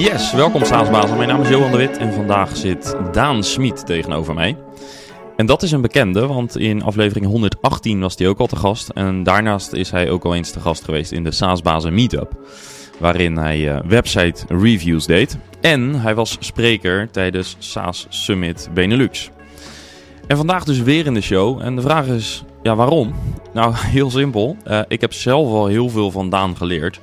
Yes, welkom SaaSbazen. Mijn naam is Johan de Wit en vandaag zit Daan Smit tegenover mij. En dat is een bekende, want in aflevering 118 was hij ook al te gast. En daarnaast is hij ook al eens te gast geweest in de SaaSbazen Meetup. Waarin hij uh, website reviews deed. En hij was spreker tijdens SaaS Summit Benelux. En vandaag dus weer in de show. En de vraag is, ja waarom? Nou, heel simpel. Uh, ik heb zelf al heel veel van Daan geleerd.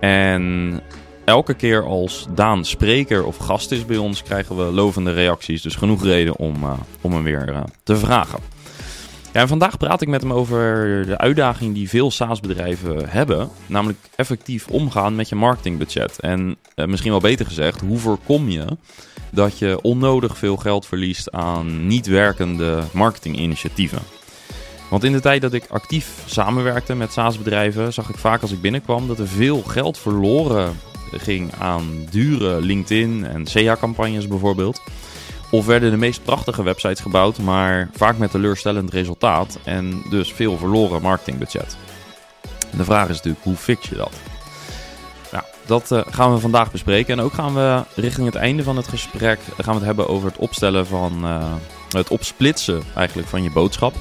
En elke keer als Daan spreker of gast is bij ons, krijgen we lovende reacties. Dus genoeg reden om, uh, om hem weer uh, te vragen. Ja, vandaag praat ik met hem over de uitdaging die veel SaaS-bedrijven hebben. Namelijk effectief omgaan met je marketingbudget. En uh, misschien wel beter gezegd, hoe voorkom je dat je onnodig veel geld verliest aan niet werkende marketinginitiatieven? Want in de tijd dat ik actief samenwerkte met SaaS-bedrijven, zag ik vaak als ik binnenkwam dat er veel geld verloren ging aan dure LinkedIn en SEA-campagnes bijvoorbeeld. Of werden de meest prachtige websites gebouwd, maar vaak met teleurstellend resultaat en dus veel verloren marketingbudget. De vraag is natuurlijk, hoe fix je dat? Nou, dat uh, gaan we vandaag bespreken. En ook gaan we richting het einde van het gesprek gaan we het hebben over het opstellen van uh, het opsplitsen eigenlijk van je boodschap.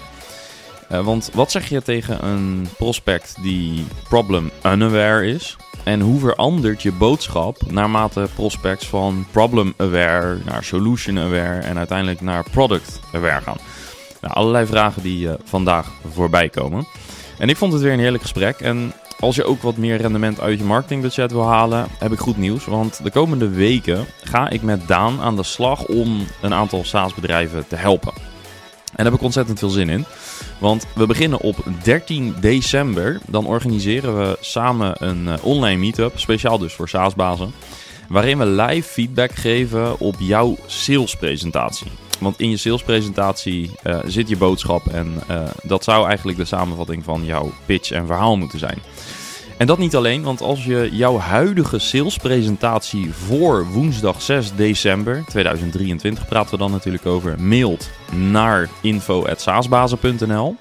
Uh, want wat zeg je tegen een prospect die problem unaware is? En hoe verandert je boodschap naarmate prospects van problem aware naar solution aware en uiteindelijk naar product aware gaan? Nou, allerlei vragen die uh, vandaag voorbij komen. En ik vond het weer een heerlijk gesprek. En als je ook wat meer rendement uit je marketingbudget wil halen, heb ik goed nieuws. Want de komende weken ga ik met Daan aan de slag om een aantal SaaS-bedrijven te helpen. En daar heb ik ontzettend veel zin in. Want we beginnen op 13 december. Dan organiseren we samen een uh, online meetup, speciaal dus voor SaaS-bazen. Waarin we live feedback geven op jouw salespresentatie. Want in je salespresentatie uh, zit je boodschap en uh, dat zou eigenlijk de samenvatting van jouw pitch en verhaal moeten zijn. En dat niet alleen, want als je jouw huidige salespresentatie voor woensdag 6 december 2023, praten we dan natuurlijk over, mailt naar info.saasbazen.nl,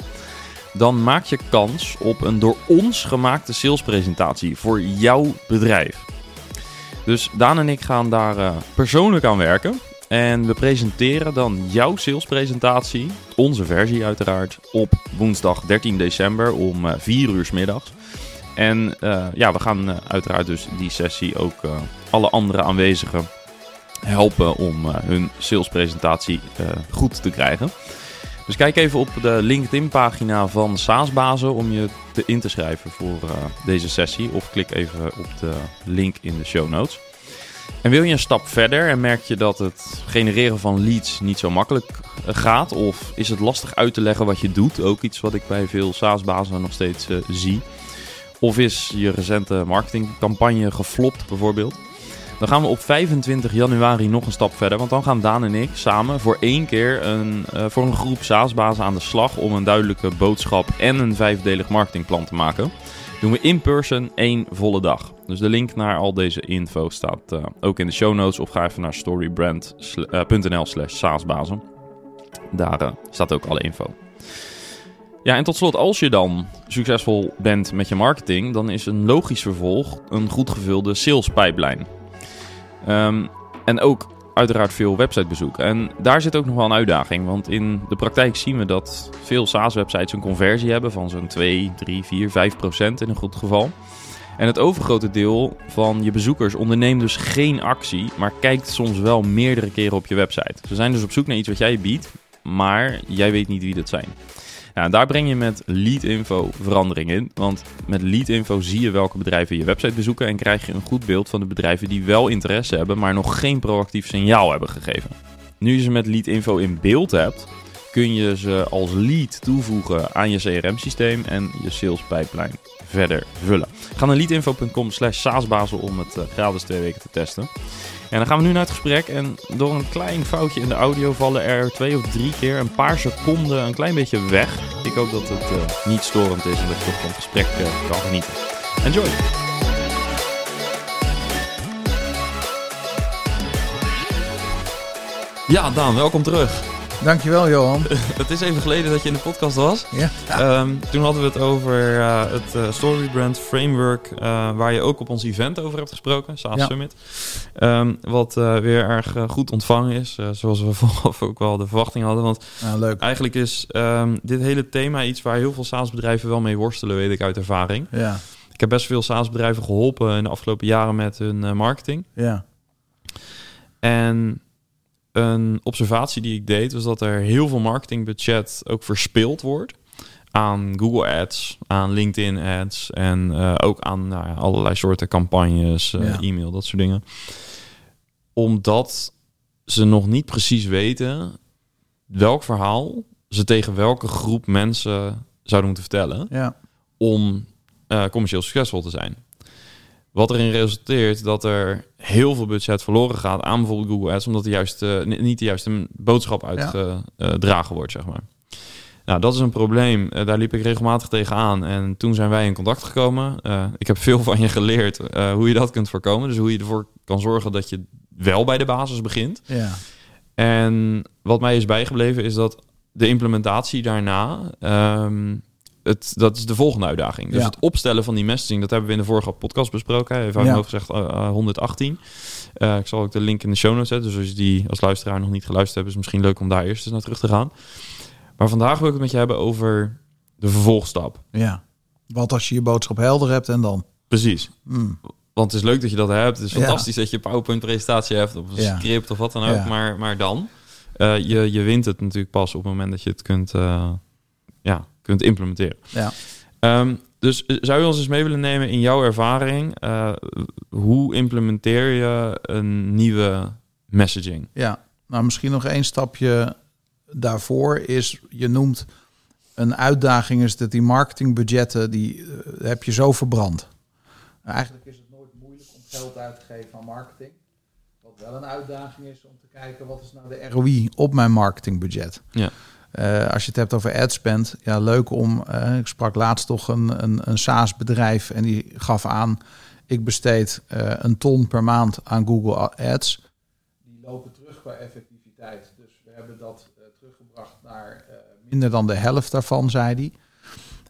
dan maak je kans op een door ons gemaakte salespresentatie voor jouw bedrijf. Dus Daan en ik gaan daar uh, persoonlijk aan werken. En we presenteren dan jouw salespresentatie, onze versie uiteraard, op woensdag 13 december om 4 uur s middags. En uh, ja, we gaan uh, uiteraard dus die sessie ook uh, alle andere aanwezigen helpen om hun salespresentatie goed te krijgen. Dus kijk even op de LinkedIn-pagina van SaaSbazen om je te in te schrijven voor deze sessie. Of klik even op de link in de show notes. En wil je een stap verder en merk je dat het genereren van leads niet zo makkelijk gaat? Of is het lastig uit te leggen wat je doet? Ook iets wat ik bij veel SaaS-bazen nog steeds zie. Of is je recente marketingcampagne geflopt bijvoorbeeld? Dan gaan we op 25 januari nog een stap verder. Want dan gaan Daan en ik samen voor één keer een, uh, voor een groep SaaS-bazen aan de slag om een duidelijke boodschap en een vijfdelig marketingplan te maken. Doen we in person één volle dag. Dus de link naar al deze info staat uh, ook in de show notes. Of ga even naar storybrand.nl slash saasbazen. Daar staat ook alle info. Ja, en tot slot, als je dan succesvol bent met je marketing, dan is een logisch vervolg een goed gevulde sales pipeline. Um, en ook uiteraard veel websitebezoek. En daar zit ook nog wel een uitdaging, want in de praktijk zien we dat veel SaaS-websites een conversie hebben van zo'n 2, 3, 4, 5 procent in een goed geval. En het overgrote deel van je bezoekers onderneemt dus geen actie, maar kijkt soms wel meerdere keren op je website. Ze zijn dus op zoek naar iets wat jij biedt, maar jij weet niet wie dat zijn. Daar breng je met lead info verandering in. Want met lead info zie je welke bedrijven je website bezoeken en krijg je een goed beeld van de bedrijven die wel interesse hebben, maar nog geen proactief signaal hebben gegeven. Nu je ze met lead info in beeld hebt, kun je ze als lead toevoegen aan je CRM-systeem en je sales pipeline verder vullen. Ga naar leadinfo.com slash saasbazel om het uh, gratis twee weken te testen. En dan gaan we nu naar het gesprek. En door een klein foutje in de audio vallen er twee of drie keer een paar seconden een klein beetje weg. Ik hoop dat het uh, niet storend is en dat je toch van het gesprek uh, kan genieten. Enjoy! Ja, Daan, welkom terug. Dankjewel, Johan. het is even geleden dat je in de podcast was. Ja. Ehm, toen hadden we het over uh, het uh, Storybrand Framework, uh, waar je ook op ons event over hebt gesproken, SaaS ja. Summit. Um, wat weer erg goed ontvangen is, zoals we vooraf ook wel de verwachting hadden. Want leuk. eigenlijk is um, dit hele thema iets waar heel veel SaaS-bedrijven wel mee worstelen, weet ik uit ervaring. Ja. Ik heb best veel SaaS-bedrijven geholpen in de afgelopen jaren met hun marketing. Ja. En een observatie die ik deed was dat er heel veel marketingbudget ook verspild wordt aan Google Ads, aan LinkedIn Ads en uh, ook aan nou allerlei soorten campagnes, uh, ja. e-mail, dat soort dingen. Omdat ze nog niet precies weten welk verhaal ze tegen welke groep mensen zouden moeten vertellen ja. om uh, commercieel succesvol te zijn. Wat erin resulteert dat er heel veel budget verloren gaat aan bijvoorbeeld Google Ads, omdat de juiste, niet de juiste boodschap uitgedragen wordt, zeg maar. Nou, dat is een probleem. Uh, daar liep ik regelmatig tegenaan. En toen zijn wij in contact gekomen. Uh, ik heb veel van je geleerd uh, hoe je dat kunt voorkomen. Dus hoe je ervoor kan zorgen dat je wel bij de basis begint. Ja. En wat mij is bijgebleven is dat de implementatie daarna um, het, dat is de volgende uitdaging. Dus Ja. het opstellen van die messaging, dat hebben we in de vorige podcast besproken. Even uit Ja. hoofd gezegd, eh, eh, 118. Eh, ik zal ook de link in de show notes zetten. Dus als je die als luisteraar nog niet geluisterd hebt, is het misschien leuk om daar eerst eens naar terug te gaan. Maar vandaag wil ik het met je hebben over de vervolgstap. Ja. Wat als je je boodschap helder hebt en dan? Precies. Hmm. Want het is leuk dat je dat hebt. Het is Ja. fantastisch dat je een PowerPoint-presentatie hebt of een Ja. script of wat dan ook. Ja. Maar, maar dan, eh, je, je wint het natuurlijk pas op het moment dat je het kunt, eh, ja, kunt implementeren. Ja. Ehm, dus eh, zou je ons eens mee willen nemen in jouw ervaring? eh, hoe implementeer je een nieuwe messaging? Ja, nou misschien nog één stapje daarvoor is, je noemt een uitdaging is dat die marketingbudgetten, die eh, heb je zo verbrand. Nou, eigenlijk is het nooit moeilijk om geld uit te geven aan marketing. Wat wel een uitdaging is om te kijken wat is nou de ROI op mijn marketingbudget. Ja. Eh, als je het hebt over adspend, ja leuk om, eh, ik sprak laatst toch een, een, een SaaS bedrijf en die gaf aan, ik besteed eh, een ton per maand aan Google Ads. Die lopen terug qua effectiviteit. Dus we hebben dat teruggebracht naar minder dan de helft daarvan, zei hij.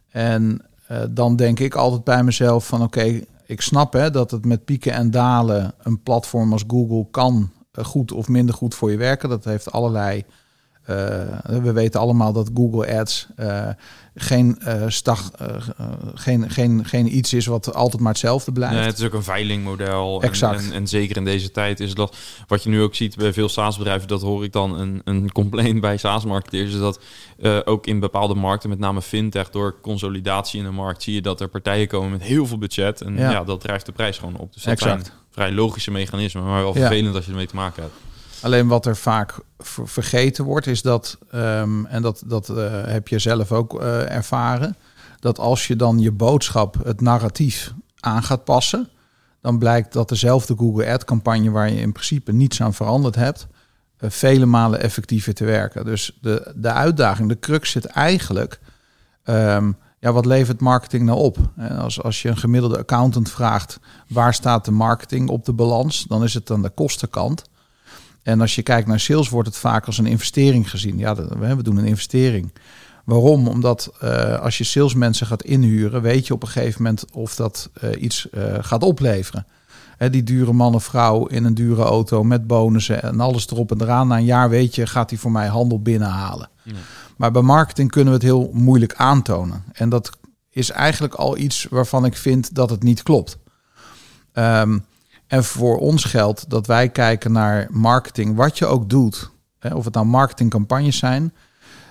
En dan denk ik altijd bij mezelf van oké, ik snap hè, dat het met pieken en dalen een platform als Google kan goed of minder goed voor je werken. Dat heeft allerlei. Eh, we weten allemaal dat Google Ads eh, geen, eh, stag, geen, geen, geen iets is wat altijd maar hetzelfde blijft. Nee, het is ook een veilingmodel. Exact. En, en, zeker in deze tijd is dat wat je nu ook ziet bij veel SaaS-bedrijven, dat hoor ik dan een, een complaint bij SaaS-marketeers, is dat ook in bepaalde markten, met name fintech, door consolidatie in de markt, zie je dat er partijen komen met heel veel budget. En ja, Ja. dat drijft de prijs gewoon op. Dus dat Exact. zijn vrij logische mechanismen, maar wel Ja. vervelend als je ermee te maken hebt. Alleen wat er vaak ver- vergeten wordt, is dat, ehm, en dat, dat eh, heb je zelf ook eh, ervaren, dat als je dan je boodschap, het narratief aan gaat passen, dan blijkt dat dezelfde Google Ad-campagne waar je in principe niets aan veranderd hebt, eh, vele malen effectiever te werken. Dus de, de uitdaging, de crux zit eigenlijk, ehm, ja, wat levert marketing nou op? Als, als je een gemiddelde accountant vraagt, waar staat de marketing op de balans, dan is het aan de kostenkant. En als je kijkt naar sales, wordt het vaak als een investering gezien. Ja, we doen een investering. Waarom? Omdat eh, als je salesmensen gaat inhuren, weet je op een gegeven moment of dat eh, iets eh, gaat opleveren. Hè, die dure man of vrouw in een dure auto met bonussen en alles erop en eraan. Na een jaar weet je, gaat hij voor mij handel binnenhalen. Ja. Maar bij marketing kunnen we het heel moeilijk aantonen. En dat is eigenlijk al iets waarvan ik vind dat het niet klopt. Ehm, en voor ons geldt dat wij kijken naar marketing, wat je ook doet. Hè, of het nou marketingcampagnes zijn.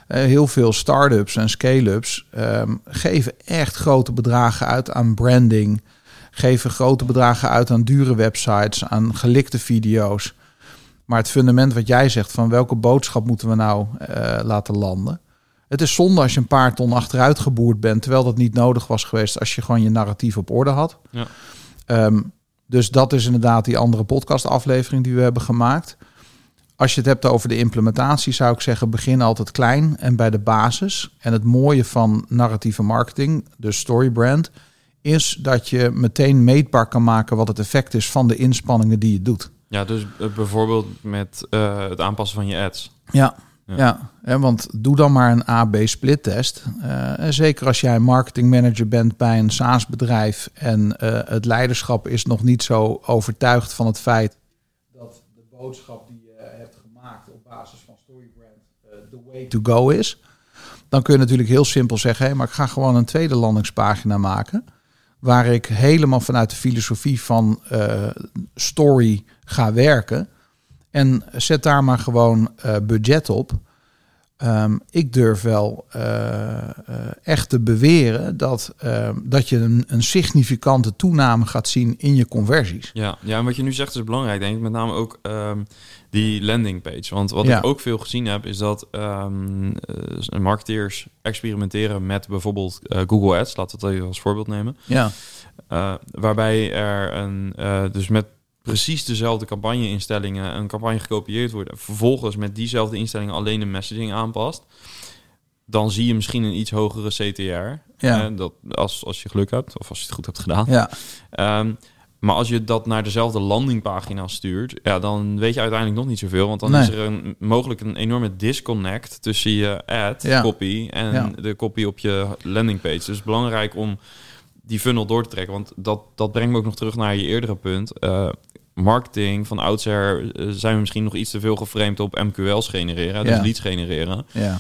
Eh, heel veel start-ups en scale-ups ehm, geven echt grote bedragen uit aan branding. Geven grote bedragen uit aan dure websites, aan gelikte video's. Maar het fundament wat jij zegt, van welke boodschap moeten we nou eh, laten landen? Het is zonde als je een paar ton achteruit geboerd bent, terwijl dat niet nodig was geweest als je gewoon je narratief op orde had. Ja. Ehm, dus dat is inderdaad die andere podcastaflevering die we hebben gemaakt. Als je het hebt over de implementatie, zou ik zeggen: begin altijd klein en bij de basis. En het mooie van narratieve marketing, de storybrand, is dat je meteen meetbaar kan maken wat het effect is van de inspanningen die je doet. Ja, dus eh, bijvoorbeeld met eh, het aanpassen van je ads. Ja, Ja, want doe dan maar een A-B split test. Eh, zeker als jij marketing manager bent bij een SaaS bedrijf en eh, het leiderschap is nog niet zo overtuigd van het feit dat de boodschap die je hebt gemaakt op basis van Storybrand uh, the way to go is. Dan kun je natuurlijk heel simpel zeggen, hey, maar ik ga gewoon een tweede landingspagina maken. Waar ik helemaal vanuit de filosofie van story ga werken. En zet daar maar gewoon uh, budget op. Um, ik durf wel uh, uh, echt te beweren dat, uh, dat je een, een, significante toename gaat zien in je conversies. Ja, ja, en wat je nu zegt is belangrijk, denk ik. Met name ook um, die landing page. Want wat ja. ik ook veel gezien heb, is dat um, marketeers experimenteren met bijvoorbeeld Google Ads. Laten we het even als voorbeeld nemen. Ja. waarbij er een, dus met precies dezelfde campagne-instellingen een campagne gekopieerd wordt, vervolgens met diezelfde instellingen alleen de messaging aanpast, dan zie je misschien een iets hogere CTR. Ja. Eh, dat, als, als je geluk hebt of als je het goed hebt gedaan. Ja. Um, maar als je dat naar dezelfde landingpagina stuurt, ja, dan weet je uiteindelijk nog niet zoveel. Want dan Nee. is er een, mogelijk een enorme disconnect tussen je ad Ja. copy en Ja. de copy op je landingpage. Dus belangrijk om die funnel door te trekken. Want dat, dat brengt me ook nog terug naar je eerdere punt. Eh, marketing van oudsher eh, zijn we misschien nog iets te veel geframed op MQL's genereren, dus Ja. leads genereren. Ja.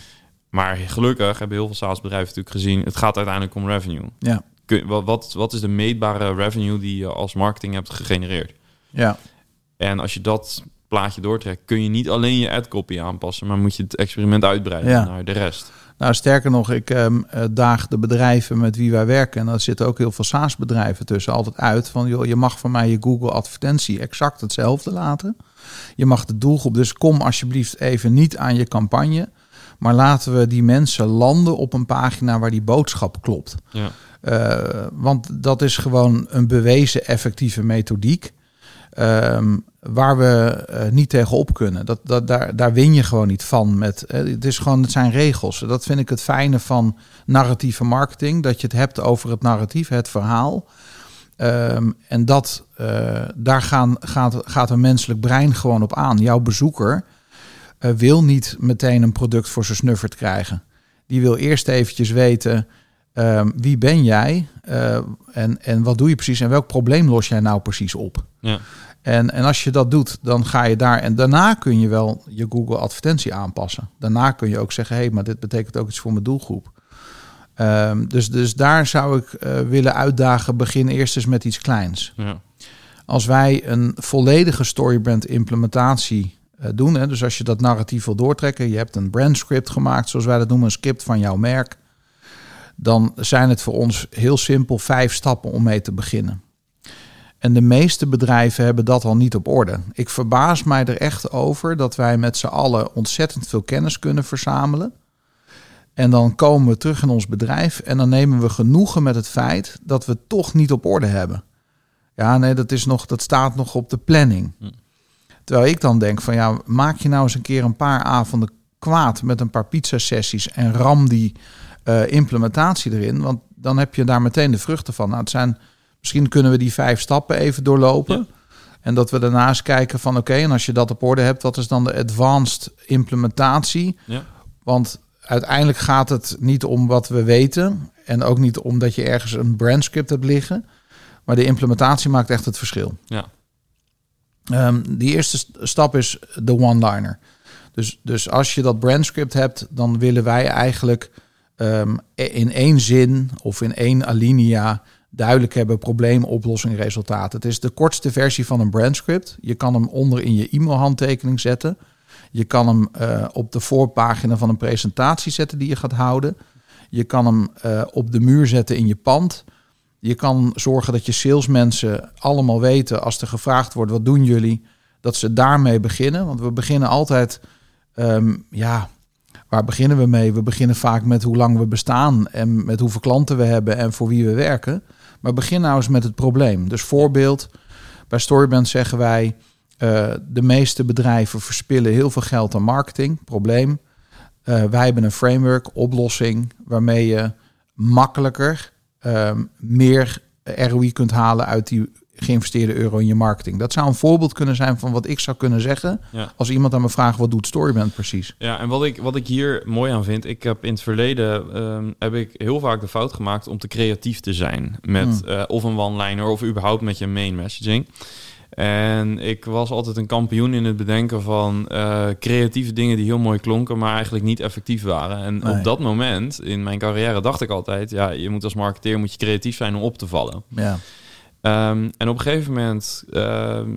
Maar gelukkig hebben heel veel SaaS-bedrijven natuurlijk gezien, het gaat uiteindelijk om revenue. Ja. Kun, wat, wat, wat is de meetbare revenue die je als marketing hebt gegenereerd? Ja. En als je dat plaatje doortrekt, kun je niet alleen je ad copy aanpassen, maar moet je het experiment uitbreiden Ja. naar de rest. Nou, sterker nog, ik ehm, eh, daag de bedrijven met wie wij werken, en daar zitten ook heel veel SaaS-bedrijven tussen, altijd uit van, joh, je mag van mij je Google-advertentie exact hetzelfde laten. Je mag de doelgroep, dus kom alsjeblieft even niet aan je campagne, maar laten we die mensen landen op een pagina waar die boodschap klopt. Ja. Eh, want dat is gewoon een bewezen effectieve methodiek. ehm, waar we eh, niet tegenop kunnen. Dat, dat, daar, daar win je gewoon niet van. Met, eh, het, is gewoon, het zijn regels. Dat vind ik het fijne van narratieve marketing. Dat je het hebt over het narratief, het verhaal. Ehm, en dat, eh, daar gaan, gaat, gaat een menselijk brein gewoon op aan. Jouw bezoeker wil niet meteen een product voor zijn snuffert krijgen. Die wil eerst eventjes weten... ehm, wie ben jij en, en wat doe je precies en welk probleem los jij nou precies op? Ja. En, en als je dat doet, dan ga je daar en daarna kun je wel je Google advertentie aanpassen. Daarna kun je ook zeggen, hé, hey, maar dit betekent ook iets voor mijn doelgroep. Ehm, dus, dus daar zou ik eh, willen uitdagen, begin eerst eens met iets kleins. Ja. Als wij een volledige storybrand implementatie eh, doen, hè, dus als je dat narratief wil doortrekken, je hebt een brandscript gemaakt, zoals wij dat noemen, een script van jouw merk, dan zijn het voor ons heel simpel vijf stappen om mee te beginnen. En de meeste bedrijven hebben dat al niet op orde. Ik verbaas mij er echt over dat wij met z'n allen ontzettend veel kennis kunnen verzamelen. En dan komen we terug in ons bedrijf en dan nemen we genoegen met het feit dat we het toch niet op orde hebben. Ja, nee, dat, is nog, dat staat nog op de planning. Hm. Terwijl ik dan denk van ja, maak je nou eens een keer een paar avonden kwaad met een paar pizza-sessies en ram die eh, implementatie erin. Want dan heb je daar meteen de vruchten van. Nou, het zijn, misschien kunnen we die vijf stappen even doorlopen. Ja. En dat we daarnaast kijken van oké, en als je dat op orde hebt, wat is dan de advanced implementatie? Ja. Want uiteindelijk gaat het niet om wat we weten. En ook niet omdat je ergens een brandscript hebt liggen. Maar de implementatie maakt echt het verschil. Ja. Ehm, die eerste st- stap is de one-liner. Dus, dus als je dat brandscript hebt, dan willen wij eigenlijk ehm, in één zin of in één alinea duidelijk hebben probleem, oplossing, resultaat. Het is de kortste versie van een brandscript. Je kan hem onder in je e-mailhandtekening zetten. Je kan hem eh, op de voorpagina van een presentatie zetten die je gaat houden. Je kan hem eh, op de muur zetten in je pand. Je kan zorgen dat je salesmensen allemaal weten als er gevraagd wordt wat doen jullie, dat ze daarmee beginnen. Want we beginnen altijd, ehm, ja, waar beginnen we mee? We beginnen vaak met hoe lang we bestaan en met hoeveel klanten we hebben en voor wie we werken. Maar begin nou eens met het probleem. Dus voorbeeld, bij Storyband zeggen wij, eh, de meeste bedrijven verspillen heel veel geld aan marketing. Probleem. Eh, wij hebben een framework, oplossing, waarmee je makkelijker ehm, meer ROI kunt halen uit die geïnvesteerde euro in je marketing. Dat zou een voorbeeld kunnen zijn van wat ik zou kunnen zeggen Ja. als iemand aan me vraagt wat doet Storyband precies. Ja, en wat ik, wat ik hier mooi aan vind, ik heb in het verleden ehm, heb ik heel vaak de fout gemaakt om te creatief te zijn met Hmm. eh, of een one-liner of überhaupt met je main messaging. En ik was altijd een kampioen in het bedenken van eh, creatieve dingen die heel mooi klonken, maar eigenlijk niet effectief waren. En Nee. op dat moment in mijn carrière dacht ik altijd, ja, je moet als marketeer moet je creatief zijn om op te vallen. Ja, Ehm, en op een gegeven moment, ehm,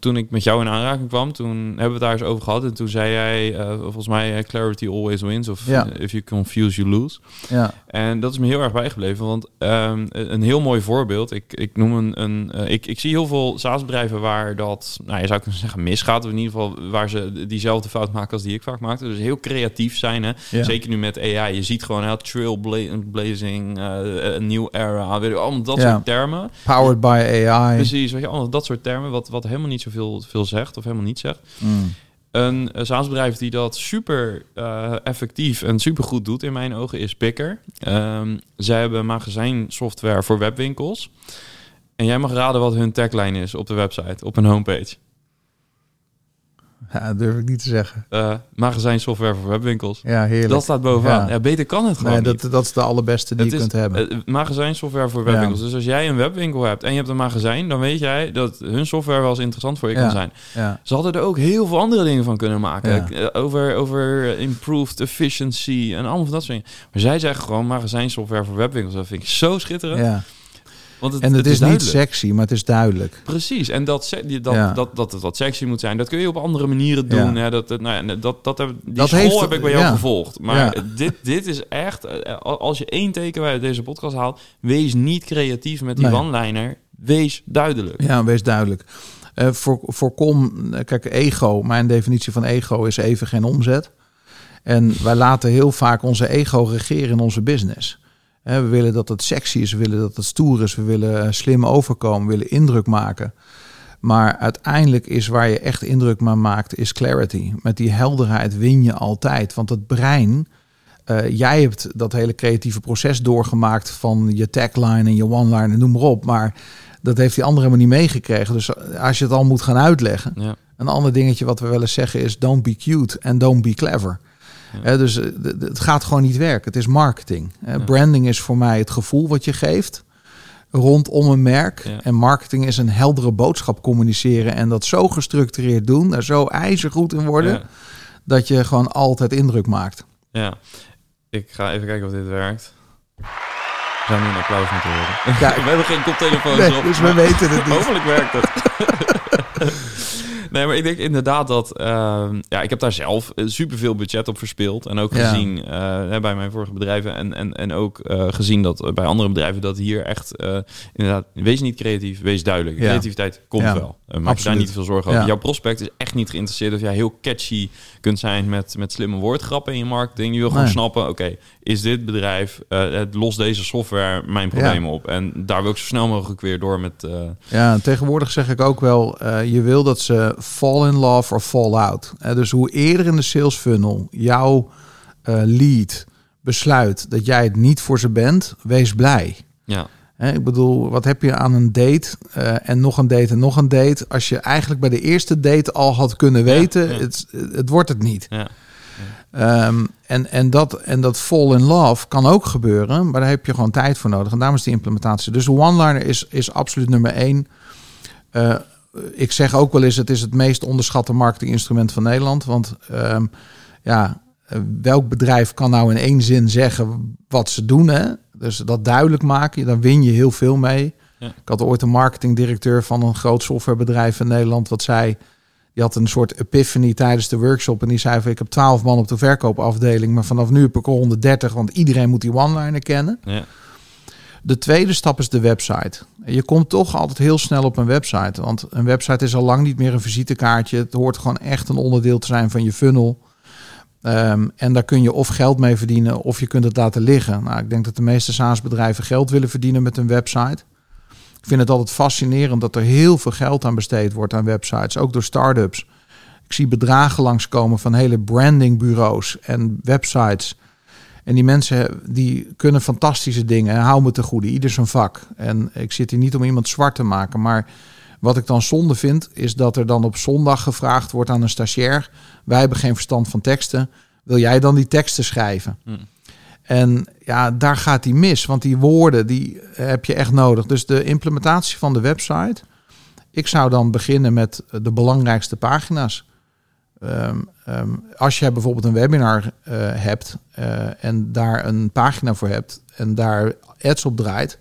toen ik met jou in aanraking kwam, toen hebben we het daar eens over gehad. En toen zei jij, eh, volgens mij, eh, clarity always wins. Of Ja. if you confuse, you lose. ja, En dat is me heel erg bijgebleven. Want ehm, een heel mooi voorbeeld. Ik, ik noem een. een eh, ik, ik zie heel veel SaaS-bedrijven waar dat, nou, je zou kunnen zeggen, misgaat. Of in ieder geval waar ze diezelfde fout maken als die ik vaak maakte. Dus heel creatief zijn. Hè? ja. Zeker nu met AI. Je ziet gewoon heel trailblazing, een nieuw era. Weet je, allemaal dat soort termen. Powered by AI. Precies, weet je, allemaal dat soort termen, wat, wat helemaal niet zoveel veel zegt of helemaal niet zegt. Mm. Een uh, SaaS-bedrijf die dat super eh, effectief en super goed doet in mijn ogen is Picker. Ehm, zij hebben magazijnsoftware voor webwinkels. En jij mag raden wat hun tagline is op de website, op hun homepage. Ja, dat durf ik niet te zeggen. Eh magazijnsoftware voor webwinkels. Ja, heerlijk. Dat staat bovenaan. Ja. Ja. beter kan het gewoon nee, niet. dat, dat is de allerbeste die Het je is, kunt hebben. eh, magazijnsoftware voor webwinkels. Dus als jij een webwinkel hebt en je hebt een magazijn, dan weet jij dat hun software wel eens interessant voor je Ja. kan zijn. Ze hadden er ook heel veel andere dingen van kunnen maken. Eh, Over, over improved efficiency en allemaal van dat soort dingen. Maar zij zeggen gewoon magazijnsoftware voor webwinkels. Dat vind ik zo schitterend. Want het, En het, is, niet sexy, maar het is duidelijk. Precies. En dat, dat, Ja. dat, dat het wat sexy moet zijn, dat kun je op andere manieren doen. Ja. Hè? Dat, dat, nou ja, dat, dat, die Dat school heeft- heb ik bij jou ja. gevolgd. Maar dit, dit is echt... eh, Als je één teken uit deze podcast haalt... Wees niet creatief met die Nee. one-liner. Wees duidelijk. Ja, wees duidelijk. Eh, voor, voorkom, eh, kijk, ego, mijn definitie van ego is even geen omzet. En wij laten heel vaak onze ego regeren in onze business. We willen dat het sexy is, we willen dat het stoer is, we willen eh, slim overkomen, we willen indruk maken. Maar uiteindelijk is waar je echt indruk mee maakt, is clarity. Met die helderheid win je altijd. Want het brein, eh, jij hebt dat hele creatieve proces doorgemaakt van je tagline en je one-line, noem maar op. Maar dat heeft die andere helemaal niet meegekregen. Dus als je het al moet gaan uitleggen. Ja. Een ander dingetje wat we wel eens zeggen is don't be cute en don't be clever. Dus eh, het gaat gewoon niet werken. Het is marketing. Branding is voor mij het gevoel wat je geeft rondom een merk. Ja. En marketing is een heldere boodschap communiceren en dat zo gestructureerd doen, daar zo ijzergoed in worden, Ja. dat je gewoon altijd indruk maakt. Ja, ik ga even kijken of dit werkt. We nu een applaus moeten horen. We hebben geen koptelefoons Nee, op. dus we weten het niet. Hopelijk werkt het. nee, maar ik denk inderdaad dat... ehm, ja, ik heb daar zelf eh, superveel budget op verspeeld. En ook Ja. gezien eh, bij mijn vorige bedrijven. En, en, en ook eh, gezien dat bij andere bedrijven... dat hier echt inderdaad... Wees niet creatief, wees duidelijk. Ja. Creativiteit komt wel. Maak je daar niet veel zorgen over. Jouw prospect is echt niet geïnteresseerd... of jij heel catchy kunt zijn met, met slimme woordgrappen in je marketing. Je wil gewoon Nee. snappen... oké, is dit bedrijf... het lost deze software mijn problemen op. En daar wil ik zo snel mogelijk weer door met... Ja, en tegenwoordig zeg ik ook wel, je wil dat ze fall in love of fall out. Eh, dus hoe eerder in de sales funnel jouw eh, lead besluit dat jij het niet voor ze bent, wees blij. ja, Hè, ik bedoel, wat heb je aan een date eh, en nog een date en nog een date, als je eigenlijk bij de eerste date al had kunnen weten, ja. Het, het wordt het niet. ja. Ehm, en, en, dat, en dat fall in love kan ook gebeuren, maar daar heb je gewoon tijd voor nodig. En daarom is die implementatie. Dus de one-liner is, is absoluut nummer één. Eh, ik zeg ook wel eens, het is het meest onderschatte marketinginstrument van Nederland. Want ehm, ja, eh, welk bedrijf kan nou in één zin zeggen wat ze doen? Hè? Dus dat duidelijk maken, daar win je heel veel mee. Ja. Ik had ooit een marketingdirecteur van een groot softwarebedrijf in Nederland wat zei... Die had een soort epiphany tijdens de workshop. En die zei van, ik heb 12 man op de verkoopafdeling. Maar vanaf nu heb ik er 130, want iedereen moet die one-liner kennen. ja. De tweede stap is de website. Je komt toch altijd heel snel op een website. Want een website is al lang niet meer een visitekaartje. Het hoort gewoon echt een onderdeel te zijn van je funnel. Ehm, en daar kun je of geld mee verdienen of je kunt het laten liggen. Nou, ik denk dat de meeste SaaS-bedrijven geld willen verdienen met een website. Ik vind het altijd fascinerend dat er heel veel geld aan besteed wordt aan websites, ook door start-ups. Ik zie bedragen langskomen van hele brandingbureaus en websites. En die mensen die kunnen fantastische dingen. En hou me te goede, ieder zijn vak. En ik zit hier niet om iemand zwart te maken. Maar wat ik dan zonde vind, is dat er dan op zondag gevraagd wordt aan een stagiair. Wij hebben geen verstand van teksten. Wil jij dan die teksten schrijven? Hm. En ja, daar gaat die mis. Want die woorden, die heb je echt nodig. Dus de implementatie van de website. Ik zou dan beginnen met de belangrijkste pagina's. Ehm, ehm, als je bijvoorbeeld een webinar uh, hebt uh, en daar een pagina voor hebt en daar ads op draait.